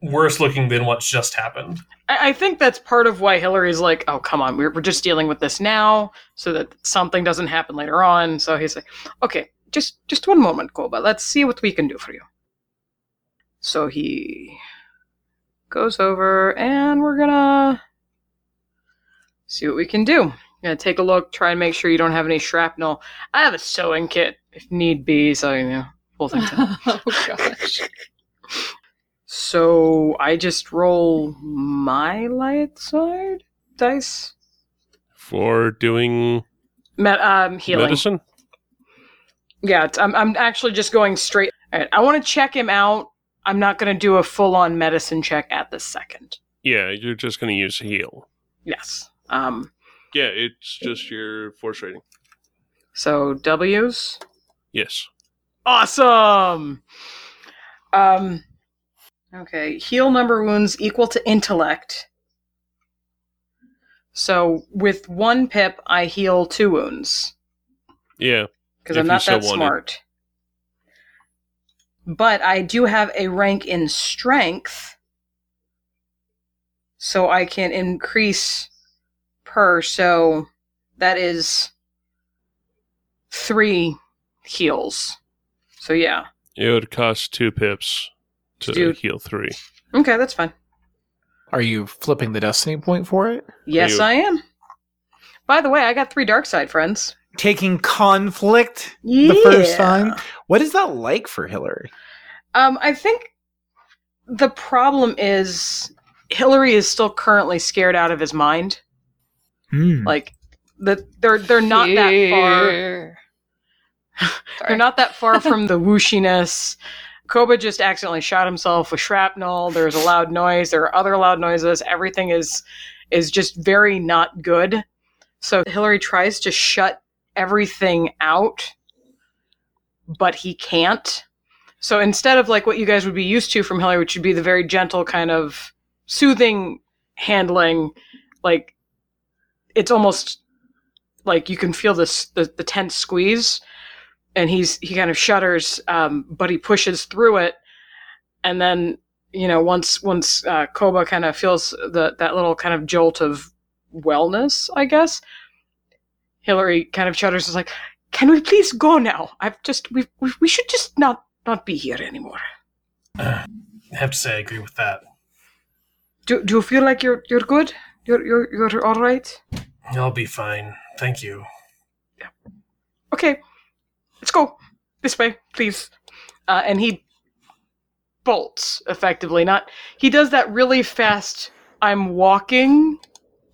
Speaker 5: worse looking than what's just happened.
Speaker 3: I, I think that's part of why Hillary's like, oh, come on, we're, we're just dealing with this now so that something doesn't happen later on. So he's like, okay, just just one moment, Koba. Let's see what we can do for you. So he goes over and we're gonna see what we can do. Gonna take a look, try and make sure you don't have any shrapnel. I have a sewing kit if need be, so you know, full thing.
Speaker 7: oh gosh.
Speaker 3: So I just roll my light side dice.
Speaker 4: For doing
Speaker 3: Met, um, healing.
Speaker 4: medicine?
Speaker 3: Yeah, I'm, I'm actually just going straight. Right, I want to check him out. I'm not going to do a full on medicine check at this second.
Speaker 4: Yeah, you're just going to use heal.
Speaker 3: Yes. Um.
Speaker 4: Yeah, it's just your force rating.
Speaker 3: So W's.
Speaker 4: Yes.
Speaker 3: Awesome. Um. Okay. Heal number wounds equal to intellect. So with one pip, I heal two wounds.
Speaker 4: Yeah.
Speaker 3: because I'm not
Speaker 4: so
Speaker 3: that
Speaker 4: wanted.
Speaker 3: smart. But I do have a rank in strength, so I can increase per. So that is three heals. So yeah,
Speaker 4: It would cost two pips to
Speaker 3: To do-
Speaker 4: heal three.
Speaker 3: okay, that's fine.
Speaker 6: Are you flipping the destiny point for it?
Speaker 3: Yes,
Speaker 4: you-
Speaker 3: I am. By the way, I got three dark side friends.
Speaker 6: Taking conflict
Speaker 3: Yeah.
Speaker 6: the first time. What is that like for Hillary?
Speaker 3: Um, I think the problem is Hillary is still currently scared out of his mind.
Speaker 6: Hmm.
Speaker 3: Like the they're they're not that far. They're not that far from the wooshiness. Koba just accidentally shot himself with shrapnel. There's a loud noise. There are other loud noises. Everything is is just very not good. So Hillary tries to shut everything out, but he can't. So instead of like what you guys would be used to from Hillary, which would be the very gentle kind of soothing handling, like it's almost like you can feel this the, the tense squeeze and he's he kind of shudders um, but he pushes through it and then you know once once uh, koba kind of feels the that little kind of jolt of wellness i guess hillary kind of shudders is like can we please go now i've just we we, we should just not not be here anymore
Speaker 5: I have to say, I agree with that.
Speaker 3: do, do you feel like you're you're good you're you're, you're all right
Speaker 5: I'll be fine. Thank you. Yeah.
Speaker 3: Okay, let's go this way, please. Uh, and he bolts effectively. Not he does that really fast. I'm walking,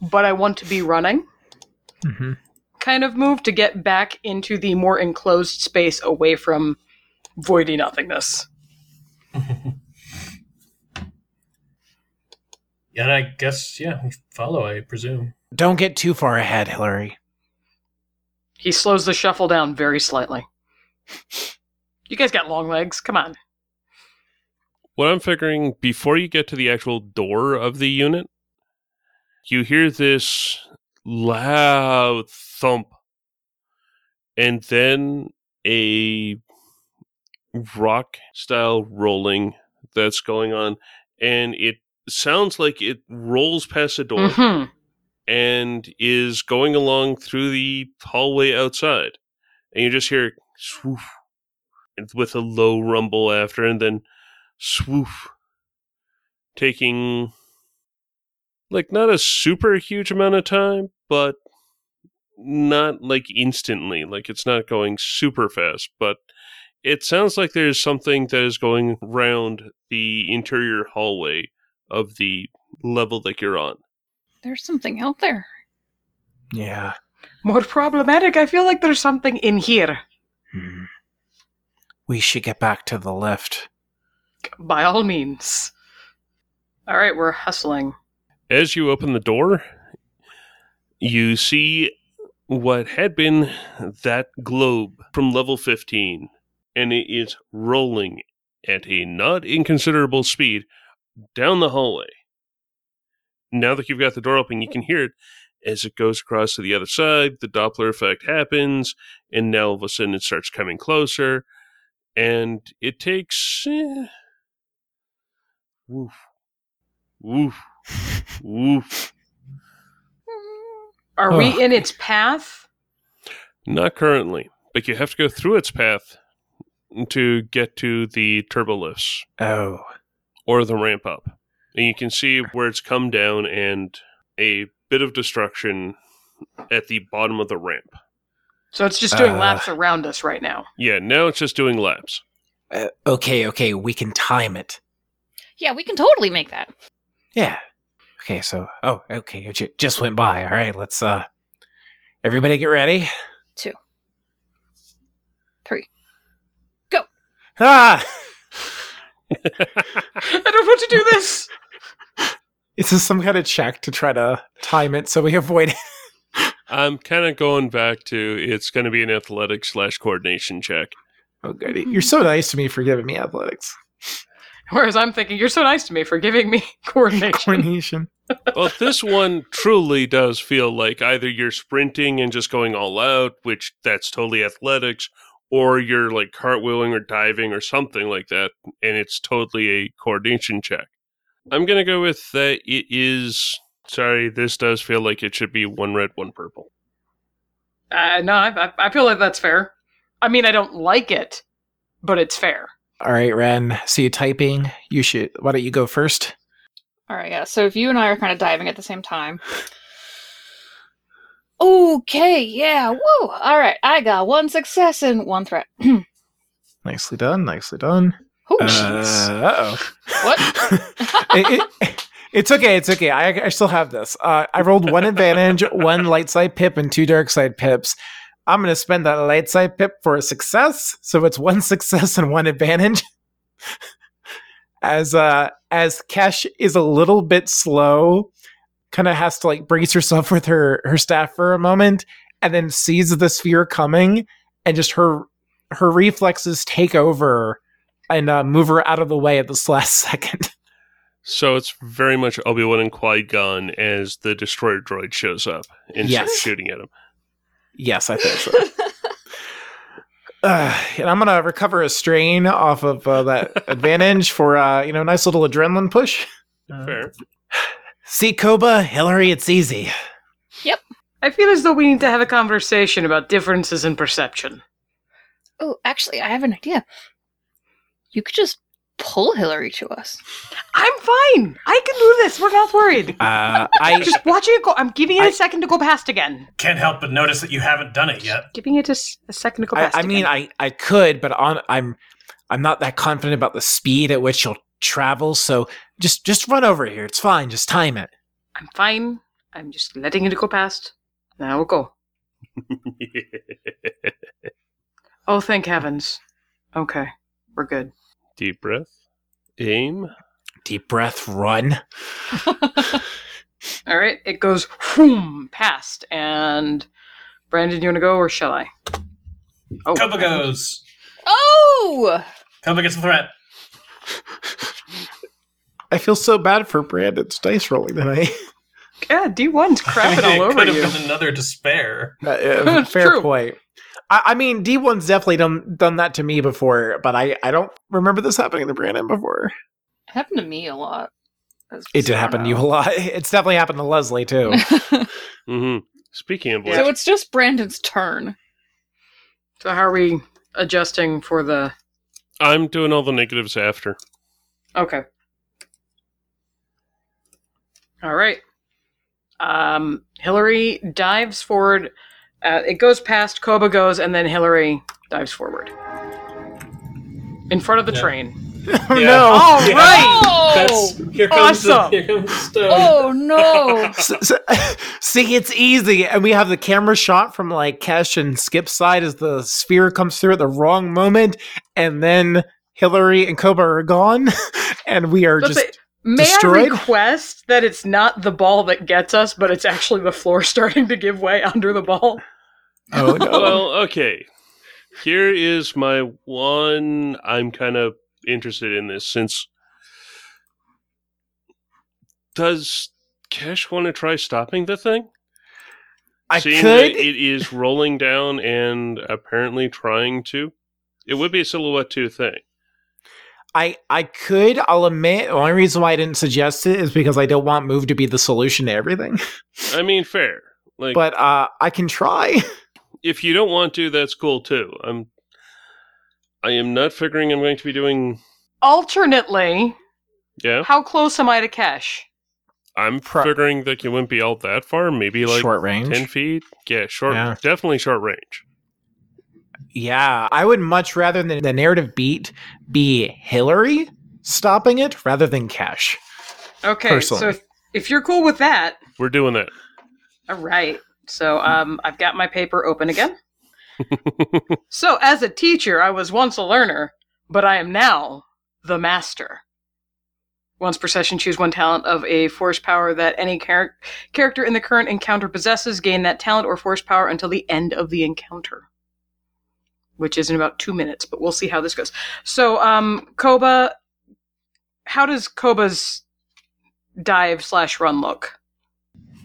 Speaker 3: but I want to be running.
Speaker 6: Mhm.
Speaker 3: kind of move to get back into the more enclosed space away from voidy nothingness.
Speaker 5: and I guess, yeah, we follow, I presume.
Speaker 6: Don't get too far ahead, Hillary.
Speaker 3: He slows the shuffle down very slightly. You guys got long legs. Come on.
Speaker 4: What I'm figuring before you get to the actual door of the unit, you hear this loud thump, and then a rock style rolling that's going on, and it sounds like it rolls past the door
Speaker 3: Mhm.
Speaker 4: and is going along through the hallway outside. And you just hear swoof and with a low rumble after, and then swoof, taking like not a super huge amount of time, but not like instantly. Like it's not going super fast, but it sounds like there's something that is going round the interior hallway of the level that you're on.
Speaker 7: There's something out there.
Speaker 6: Yeah.
Speaker 3: More problematic. I feel like there's something in here.
Speaker 6: Hmm. We should get back to the lift.
Speaker 3: By all means. All right, we're hustling.
Speaker 4: As you open the door, you see what had been that globe from level 15, and it is rolling at a not inconsiderable speed down the hallway. Now that you've got the door open, you can hear it as it goes across to the other side. The Doppler effect happens, and now all of a sudden it starts coming closer, and it takes. Eh, woof. Woof. Woof.
Speaker 3: Are
Speaker 6: Ugh.
Speaker 3: we in its path?
Speaker 4: Not currently, but you have to go through its path to get to the turbo lifts
Speaker 6: Oh.
Speaker 4: or the ramp up. And you can see where it's come down and a bit of destruction at the bottom of the ramp.
Speaker 3: So it's just doing
Speaker 6: Uh.
Speaker 3: laps around us right now.
Speaker 4: Yeah, now it's just doing laps.
Speaker 6: Uh, okay, okay, we can time it.
Speaker 7: Yeah, we can totally make that.
Speaker 6: Yeah. Okay, so oh, okay, it just went by. All right, let's uh everybody get ready.
Speaker 7: Two. Three. Go.
Speaker 6: Ah!
Speaker 3: I don't want to do this.
Speaker 6: Is this some kind of check to try to time it so we avoid it?
Speaker 4: I'm kind of going back to it's going to be an athletics slash coordination check.
Speaker 6: Oh, good. You're so nice to me for giving me athletics.
Speaker 3: Whereas I'm thinking, you're so nice to me for giving me coordination.
Speaker 6: Coordination.
Speaker 4: Well, this one truly does feel like either you're sprinting and just going all out, which that's totally athletics, or you're like cartwheeling or diving or something like that, and it's totally a coordination check. I'm going to go with that it is. Sorry, this does feel like it should be one red, one purple.
Speaker 3: Uh, no, I, I- I feel like that's fair. I mean, I don't like it, but it's fair.
Speaker 6: All right, Ren. See you typing. You should. Why don't you go first?
Speaker 7: All right, yeah. So if you and I are kind of diving at the same time. Okay, yeah, woo! All right, I got one success and one threat.
Speaker 6: Nicely done. Nicely done.
Speaker 7: Oh,
Speaker 6: Uh oh.
Speaker 7: What?
Speaker 6: it, it, it's okay. It's okay. I, I still have this. Uh, I rolled one advantage, one light side pip, and two dark side pips. I'm going to spend that light side pip for a success. So it's one success and one advantage. as uh, as Kesh is a little bit slow, kind of has to like brace herself with her her staff for a moment, and then sees the sphere coming, and just her her reflexes take over and uh, move her out of the way at this last second.
Speaker 4: So it's very much Obi Wan and Qui Gon as the destroyer droid shows up and
Speaker 6: Yes.
Speaker 4: starts shooting at him.
Speaker 6: Yes, I think so. Uh, and I'm gonna recover a strain off of uh, that advantage for uh, you know, nice little adrenaline push.
Speaker 4: Fair.
Speaker 6: See, Koba, Hillary, it's easy. Yep.
Speaker 3: I feel as though we need to have a conversation about differences in perception.
Speaker 7: oh, actually, I have an idea. You could just pull Hillary to us.
Speaker 3: I'm fine. I can do this. We're not worried.
Speaker 6: Uh, I
Speaker 3: Just watching it go. I'm giving it
Speaker 6: I-
Speaker 3: a second to go past again.
Speaker 5: Can't help but notice that you haven't done it yet.
Speaker 3: Giving it a second to go
Speaker 6: I,
Speaker 3: past.
Speaker 6: I mean,
Speaker 3: again.
Speaker 6: I I could, but on I'm I'm not that confident about the speed at which you'll travel. So just just run over here. It's fine. Just time it.
Speaker 3: I'm fine. I'm just letting it go past. Now we'll go. Oh, thank heavens. Okay, we're good.
Speaker 4: Deep breath. Aim.
Speaker 6: Deep breath, run.
Speaker 3: All right, it goes whoom past. And Brandon, you want to go or shall I? Oh,
Speaker 5: Koba goes.
Speaker 7: Oh!
Speaker 5: Koba gets the threat.
Speaker 6: I feel so bad for Brandon's dice rolling tonight.
Speaker 3: Yeah, D1's crapping
Speaker 5: I mean,
Speaker 3: all
Speaker 5: it
Speaker 3: over
Speaker 5: could have been another despair.
Speaker 6: Uh, uh, fair
Speaker 3: True.
Speaker 6: point. I, I mean, D1's definitely done done that to me before, but I, I don't remember this happening to Brandon before.
Speaker 7: It happened to me a lot.
Speaker 6: It did happen to you a lot. It's definitely happened to Leslie too.
Speaker 4: hmm Speaking of which,
Speaker 7: So it's just Brandon's turn.
Speaker 3: So how are we adjusting for the?
Speaker 4: I'm doing all the negatives after.
Speaker 3: Okay. All right. Um, Hillary dives forward. Uh, it goes past. Koba goes, and then Hillary dives forward in front of the
Speaker 5: Yeah.
Speaker 3: train.
Speaker 6: oh
Speaker 5: Yeah.
Speaker 6: no!
Speaker 3: All
Speaker 5: Yeah.
Speaker 3: right.
Speaker 7: Oh!
Speaker 5: That's here comes
Speaker 3: Awesome.
Speaker 5: the, here comes stone.
Speaker 7: Oh no!
Speaker 6: S- s- See, it's easy, and we have the camera shot from like Kesh and Skip's side as the sphere comes through at the wrong moment, and then Hillary and Koba are gone, and we are
Speaker 3: But
Speaker 6: just
Speaker 3: the- May
Speaker 6: destroyed?
Speaker 3: I request that it's not the ball that gets us, but it's actually the floor starting to give way under the ball?
Speaker 6: Oh no.
Speaker 4: Well, okay. Here is my one. I'm kind of interested in this since. Does Kesh want to try stopping the thing?
Speaker 6: I
Speaker 4: Seeing
Speaker 6: could.
Speaker 4: that it is rolling down and apparently trying to. It would be a silhouette 2 thing.
Speaker 6: I I could. I'll admit. The only reason why I didn't suggest it is because I don't want move to be the solution to everything.
Speaker 4: I mean, fair. Like,
Speaker 6: But uh, I can try.
Speaker 4: if you don't want to, that's cool too. I'm. I am not figuring I'm going to be doing.
Speaker 3: Alternately,
Speaker 4: Yeah,
Speaker 3: how close am I to Kesh?
Speaker 4: I'm
Speaker 6: Pro-
Speaker 4: figuring that you wouldn't be out that far. Maybe like
Speaker 6: Short range.
Speaker 4: 10 feet. Yeah, short.
Speaker 6: Yeah.
Speaker 4: Definitely short range.
Speaker 6: Yeah, I would much rather than the narrative beat be Hillary stopping it rather than Kesh.
Speaker 3: Okay,
Speaker 6: Personally.
Speaker 3: so if, if you're cool with that,
Speaker 4: We're doing that.
Speaker 3: all right. So um, I've got my paper open again. so as a teacher, I was once a learner, but I am now the master. Once per session, choose one talent of a force power that any char- character in the current encounter possesses. Gain that talent or force power until the end of the encounter, which is in about two minutes. But we'll see how this goes. So, um, Koba, how does Koba's dive slash run look?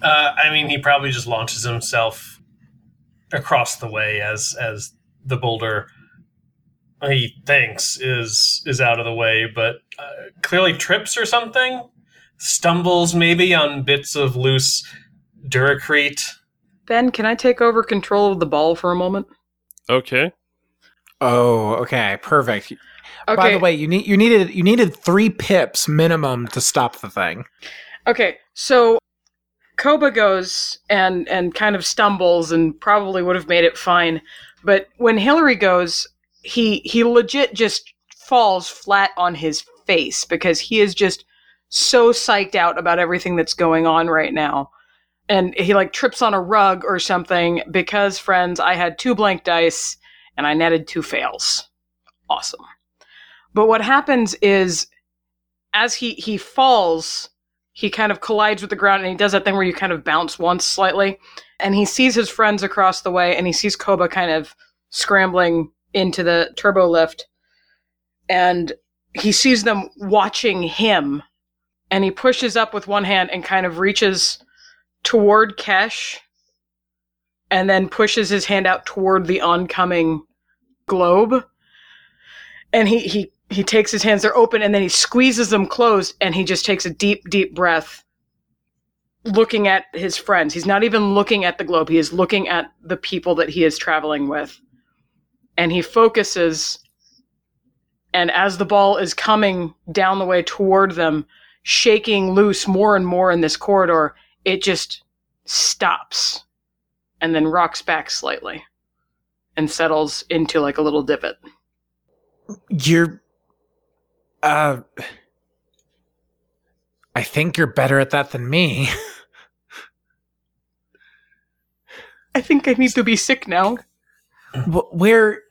Speaker 5: Uh, I mean, he probably just launches himself across the way as as the boulder he thinks is is out of the way, but uh, clearly trips or something, stumbles maybe on bits of loose duracrete.
Speaker 3: Ben, can I take over control of the ball for a moment?
Speaker 4: Okay.
Speaker 6: Oh, okay, perfect.
Speaker 3: Okay.
Speaker 6: By the way, you need you needed you needed three pips minimum to stop the thing.
Speaker 3: Okay, so Koba goes and and kind of stumbles and probably would have made it fine, but when Hillary goes, he he legit just falls flat on his face because he is just so psyched out about everything that's going on right now. And he like trips on a rug or something because friends, I had two blank dice and I netted two fails. Awesome. But what happens is as he he falls, he kind of collides with the ground and he does that thing where you kind of bounce once slightly. And he sees his friends across the way and he sees Koba kind of scrambling into the turbo lift. And he sees them watching him. And he pushes up with one hand and kind of reaches toward Kesh and then pushes his hand out toward the oncoming globe. And he he he takes his hands they're open and then he squeezes them closed and he just takes a deep deep breath looking at his friends. He's not even looking at the globe. He is looking at the people that he is traveling with. And he focuses and as the ball is coming down the way toward them shaking loose more and more in this corridor it just stops and then rocks back slightly and settles into like a little divot.
Speaker 6: You're uh I think you're better at that than me.
Speaker 3: I think I need to be sick now.
Speaker 6: Where?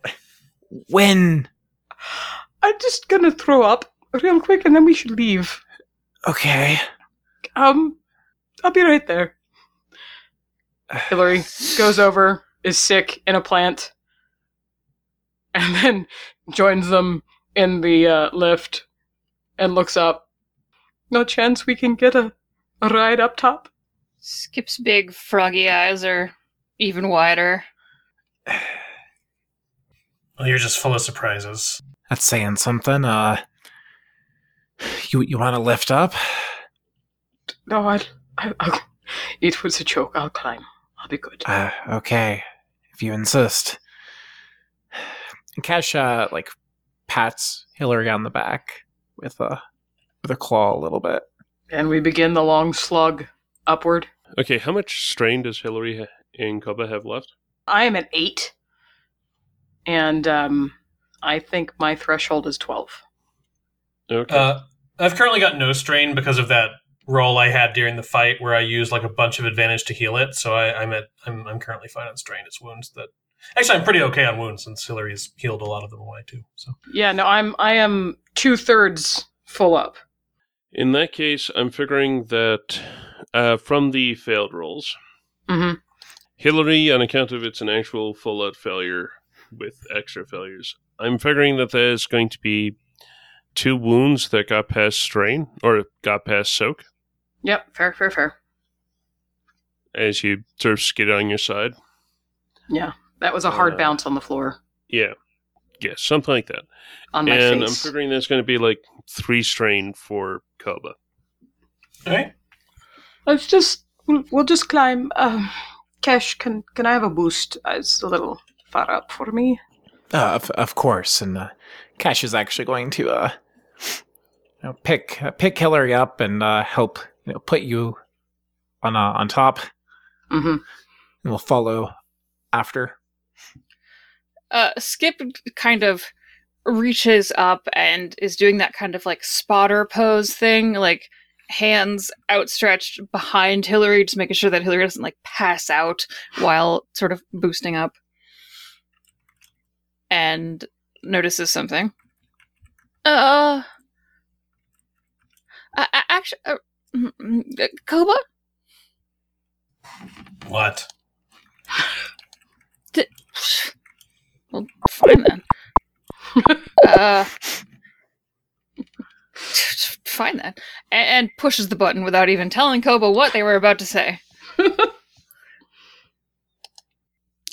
Speaker 6: When?
Speaker 3: I'm just gonna throw up real quick and then we should leave.
Speaker 6: Okay.
Speaker 3: Um, I'll be right there. Hillary goes over, is sick in a plant, and then joins them in the uh, lift and looks up. No chance we can get a, a ride up top?
Speaker 7: Skip's big froggy eyes are even wider.
Speaker 5: Well, you're just full of surprises.
Speaker 6: That's saying something. Uh, you you want to lift up?
Speaker 3: No, I, I, I'll, it was a joke. I'll climb. I'll be good.
Speaker 6: Uh, okay, if you insist. And Kesh uh, like pats Hillary on the back with a with a claw a little bit.
Speaker 3: And we begin the long slug upward.
Speaker 4: Okay, how much strain does Hillary and Koba have left?
Speaker 3: I am at eight, and um, I think my threshold is twelve.
Speaker 4: Okay.
Speaker 5: Uh, I've currently got no strain because of that roll I had during the fight where I used like a bunch of advantage to heal it. So I, I'm at I'm, I'm currently fine on strain. It's wounds that actually I'm pretty okay on wounds since Hillary's healed a lot of them away too. So
Speaker 3: Yeah, no, I'm I am two thirds full up.
Speaker 4: In that case, I'm figuring that uh, from the failed rolls,
Speaker 3: Mm-hmm.
Speaker 4: Hillary, on account of it's an actual full out failure with extra failures, I'm figuring that there's going to be two wounds that got past strain or got past soak
Speaker 3: Yep, fair, fair, fair.
Speaker 4: as you sort of skid on your side.
Speaker 3: Yeah, that was a hard
Speaker 4: Uh,
Speaker 3: bounce on the floor
Speaker 4: Yeah. Yeah, something like that.
Speaker 3: on my
Speaker 4: and I'm figuring there's going to be like three strain for Koba.
Speaker 5: okay,
Speaker 3: Let's just we'll, we'll just climb. Um, Kesh, can can I have a boost? Uh, It's a little far up for me.
Speaker 6: Uh, of, of course, and uh, Kesh is actually going to uh, you know, pick uh, pick Hillary up and uh, help you know put you on uh, on top,
Speaker 3: Mm-hmm.
Speaker 6: and we'll follow after.
Speaker 7: Uh, Skip kind of reaches up and is doing that kind of like spotter pose thing, like hands outstretched behind Hillary, just making sure that Hillary doesn't like pass out while sort of boosting up. And notices something. Uh, actually, uh, mm, mm, uh, Koba,
Speaker 5: what?
Speaker 7: Well, fine then. uh, fine then. A- And, pushes the button without even telling Koba what they were about to say.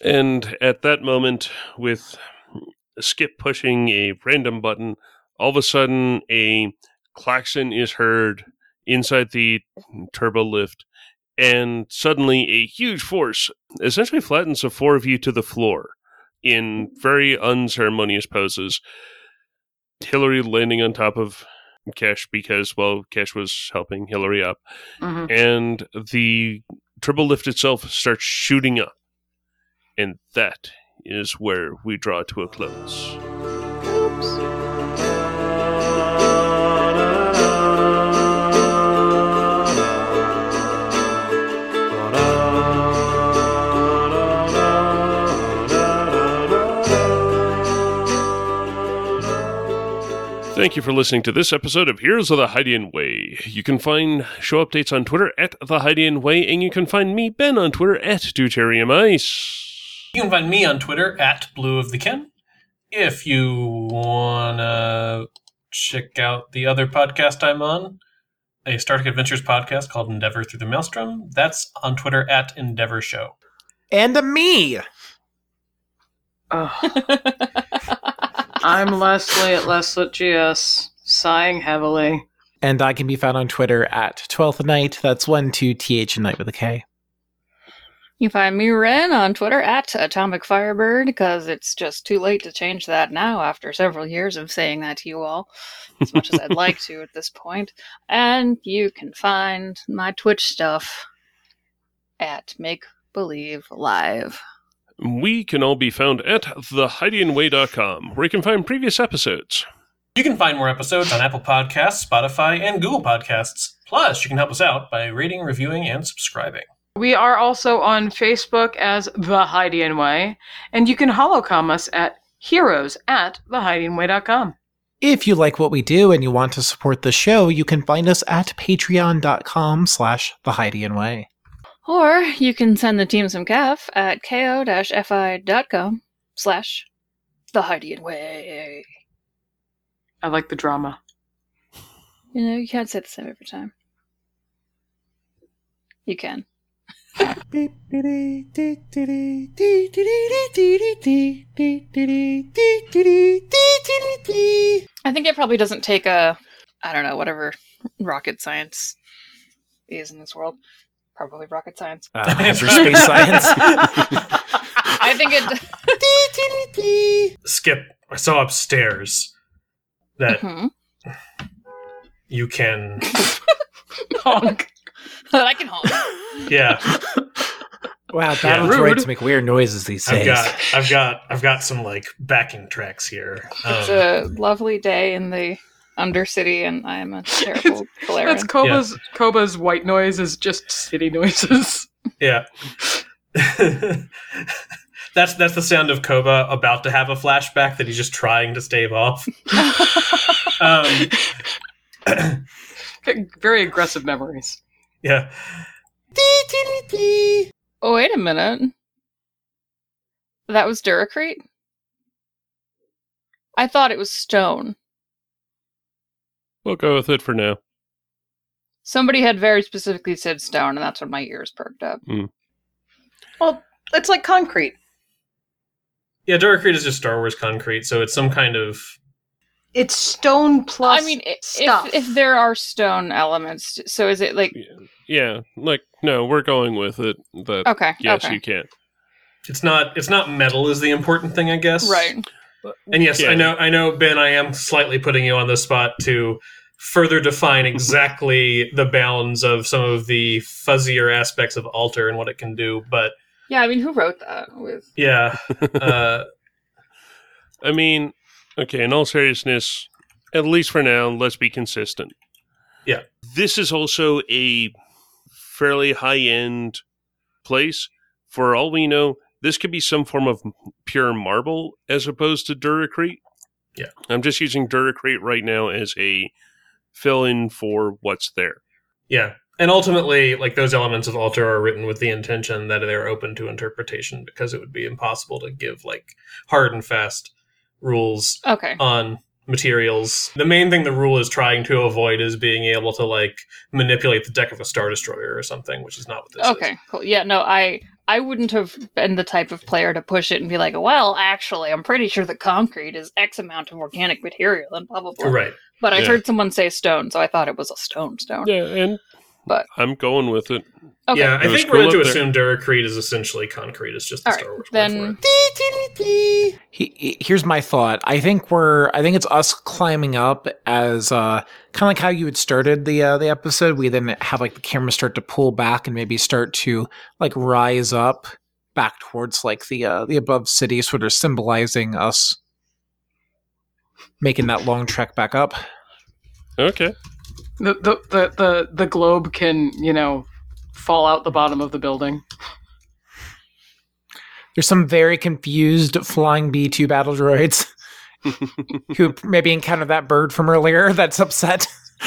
Speaker 4: And at that moment, with Skip pushing a random button, all of a sudden a klaxon is heard inside the turbo lift, and suddenly a huge force essentially flattens the four of you to the floor in very unceremonious poses. Hillary landing on top of Kesh because, well, Kesh was helping Hillary up
Speaker 3: Mm-hmm.
Speaker 4: and the turbo lift itself starts shooting up. And that is where we draw to a close. Thank you for listening to this episode of Heroes of the Hydian Way. You can find show updates on Twitter at The Hydian Way, and you can find me, Ben, on Twitter at Deuterium Ice.
Speaker 5: You can find me on Twitter at Blue of the Ken. If you wanna check out the other podcast I'm on, a Star Trek Adventures podcast called Endeavor Through the Maelstrom, that's on Twitter at Endeavor Show.
Speaker 6: And a me.
Speaker 3: I'm Leslie at Leslie GS, sighing heavily.
Speaker 6: And I can be found on Twitter at 12th Night. That's one two th and night with a K.
Speaker 7: You find me, Ren, on Twitter at Atomic Firebird, because it's just too late to change that now after several years of saying that to you all, as much as I'd like to at this point. And you can find my Twitch stuff at Make Believe Live.
Speaker 4: We can all be found at thehydianway.com, where you can find previous episodes.
Speaker 5: You can find more episodes on Apple Podcasts, Spotify, and Google Podcasts. Plus, you can help us out by rating, reviewing, and subscribing.
Speaker 3: We are also on Facebook as The Hydian Way, and you can holocom us at heroes at thehydianway.com.
Speaker 6: If you like what we do and you want to support the show, you can find us at patreon.com slash the Hydian Way.
Speaker 7: Or you can send the team some caf at ko-fi.com slash the Hydian way.
Speaker 3: I like the drama.
Speaker 7: You know, you can't say the same every time. You can. I think it probably doesn't take a, I don't know, whatever rocket science is in this world. Probably rocket science.
Speaker 6: Uh, hyperspace science.
Speaker 7: I think it.
Speaker 5: Skip, I saw upstairs that
Speaker 7: Mhm.
Speaker 5: you can.
Speaker 3: Honk.
Speaker 7: I can honk.
Speaker 5: Yeah,
Speaker 6: wow, battle
Speaker 3: Yeah.
Speaker 6: droids make weird noises these days.
Speaker 5: I've
Speaker 6: days.
Speaker 5: got, I've got, I've got some like backing tracks here.
Speaker 7: It's
Speaker 5: Um,
Speaker 7: a lovely day in the Undercity, and I am a terrible Galarian.
Speaker 3: That's Koba's Koba's white noise is just city noises.
Speaker 5: Yeah. that's that's the sound of Koba about to have a flashback that he's just trying to stave off. um,
Speaker 3: Very aggressive memories.
Speaker 5: yeah.
Speaker 7: Oh, wait a minute. That was Duracrete? I thought it was stone.
Speaker 4: We'll go with it for now.
Speaker 7: Somebody had very specifically said stone, and that's when my ears perked up. Hmm.
Speaker 3: Well, it's like concrete.
Speaker 5: Yeah, Duracrete is just Star Wars concrete, so it's some kind of
Speaker 3: It's stone plus.
Speaker 7: I mean,
Speaker 3: stuff.
Speaker 7: if if there are stone elements, so is it like
Speaker 4: Yeah, like no, we're going with it. That
Speaker 7: okay?
Speaker 4: yes,
Speaker 7: okay,
Speaker 4: you can't.
Speaker 5: it's not it's not metal is the important thing, I guess.
Speaker 7: right.
Speaker 5: And yes,
Speaker 4: Yeah.
Speaker 5: I know I know Ben, I am slightly putting you on the spot to further define exactly the bounds of some of the fuzzier aspects of alter and what it can do, but
Speaker 7: Yeah, I mean, who wrote that? With
Speaker 5: yeah. Uh
Speaker 4: I mean, okay, in all seriousness, at least for now, let's be consistent.
Speaker 5: Yeah.
Speaker 4: This is also a fairly high end place. For all we know, this could be some form of pure marble as opposed to Duracrete.
Speaker 5: Yeah.
Speaker 4: I'm just using Duracrete right now as a fill in for what's there.
Speaker 5: Yeah. And ultimately, like those elements of Alter are written with the intention that they're open to interpretation because it would be impossible to give like hard and fast rules
Speaker 7: okay,
Speaker 5: on materials. The main thing the rule is trying to avoid is being able to like manipulate the deck of a star destroyer or something, which is not what this is.
Speaker 7: okay, cool. Yeah, no, I I wouldn't have been the type of player to push it and be like, well, actually, I'm pretty sure that concrete is X amount of organic material and blah blah blah.
Speaker 5: Right.
Speaker 7: But I
Speaker 4: Yeah.
Speaker 7: heard someone say stone, so I thought it was a stone stone.
Speaker 4: Yeah, and
Speaker 7: But-
Speaker 4: I'm going with it.
Speaker 7: Okay.
Speaker 5: Yeah, I think we're going to
Speaker 4: there.
Speaker 5: assume Duracrete is essentially concrete. It's just the
Speaker 7: All right,
Speaker 5: Star Wars word
Speaker 7: then-
Speaker 5: for it.
Speaker 6: He, he- here's my thought. I think we're. I think it's us climbing up as uh, kind of like how you had started the uh, the episode. We then have like the camera start to pull back and maybe start to like rise up back towards like the uh, the above city, sort of symbolizing us making that long trek back up.
Speaker 4: Okay.
Speaker 3: The, the the the the globe can you know fall out the bottom of the building.
Speaker 6: There's some very confused flying B two battle droids who maybe encountered that bird from earlier that's upset.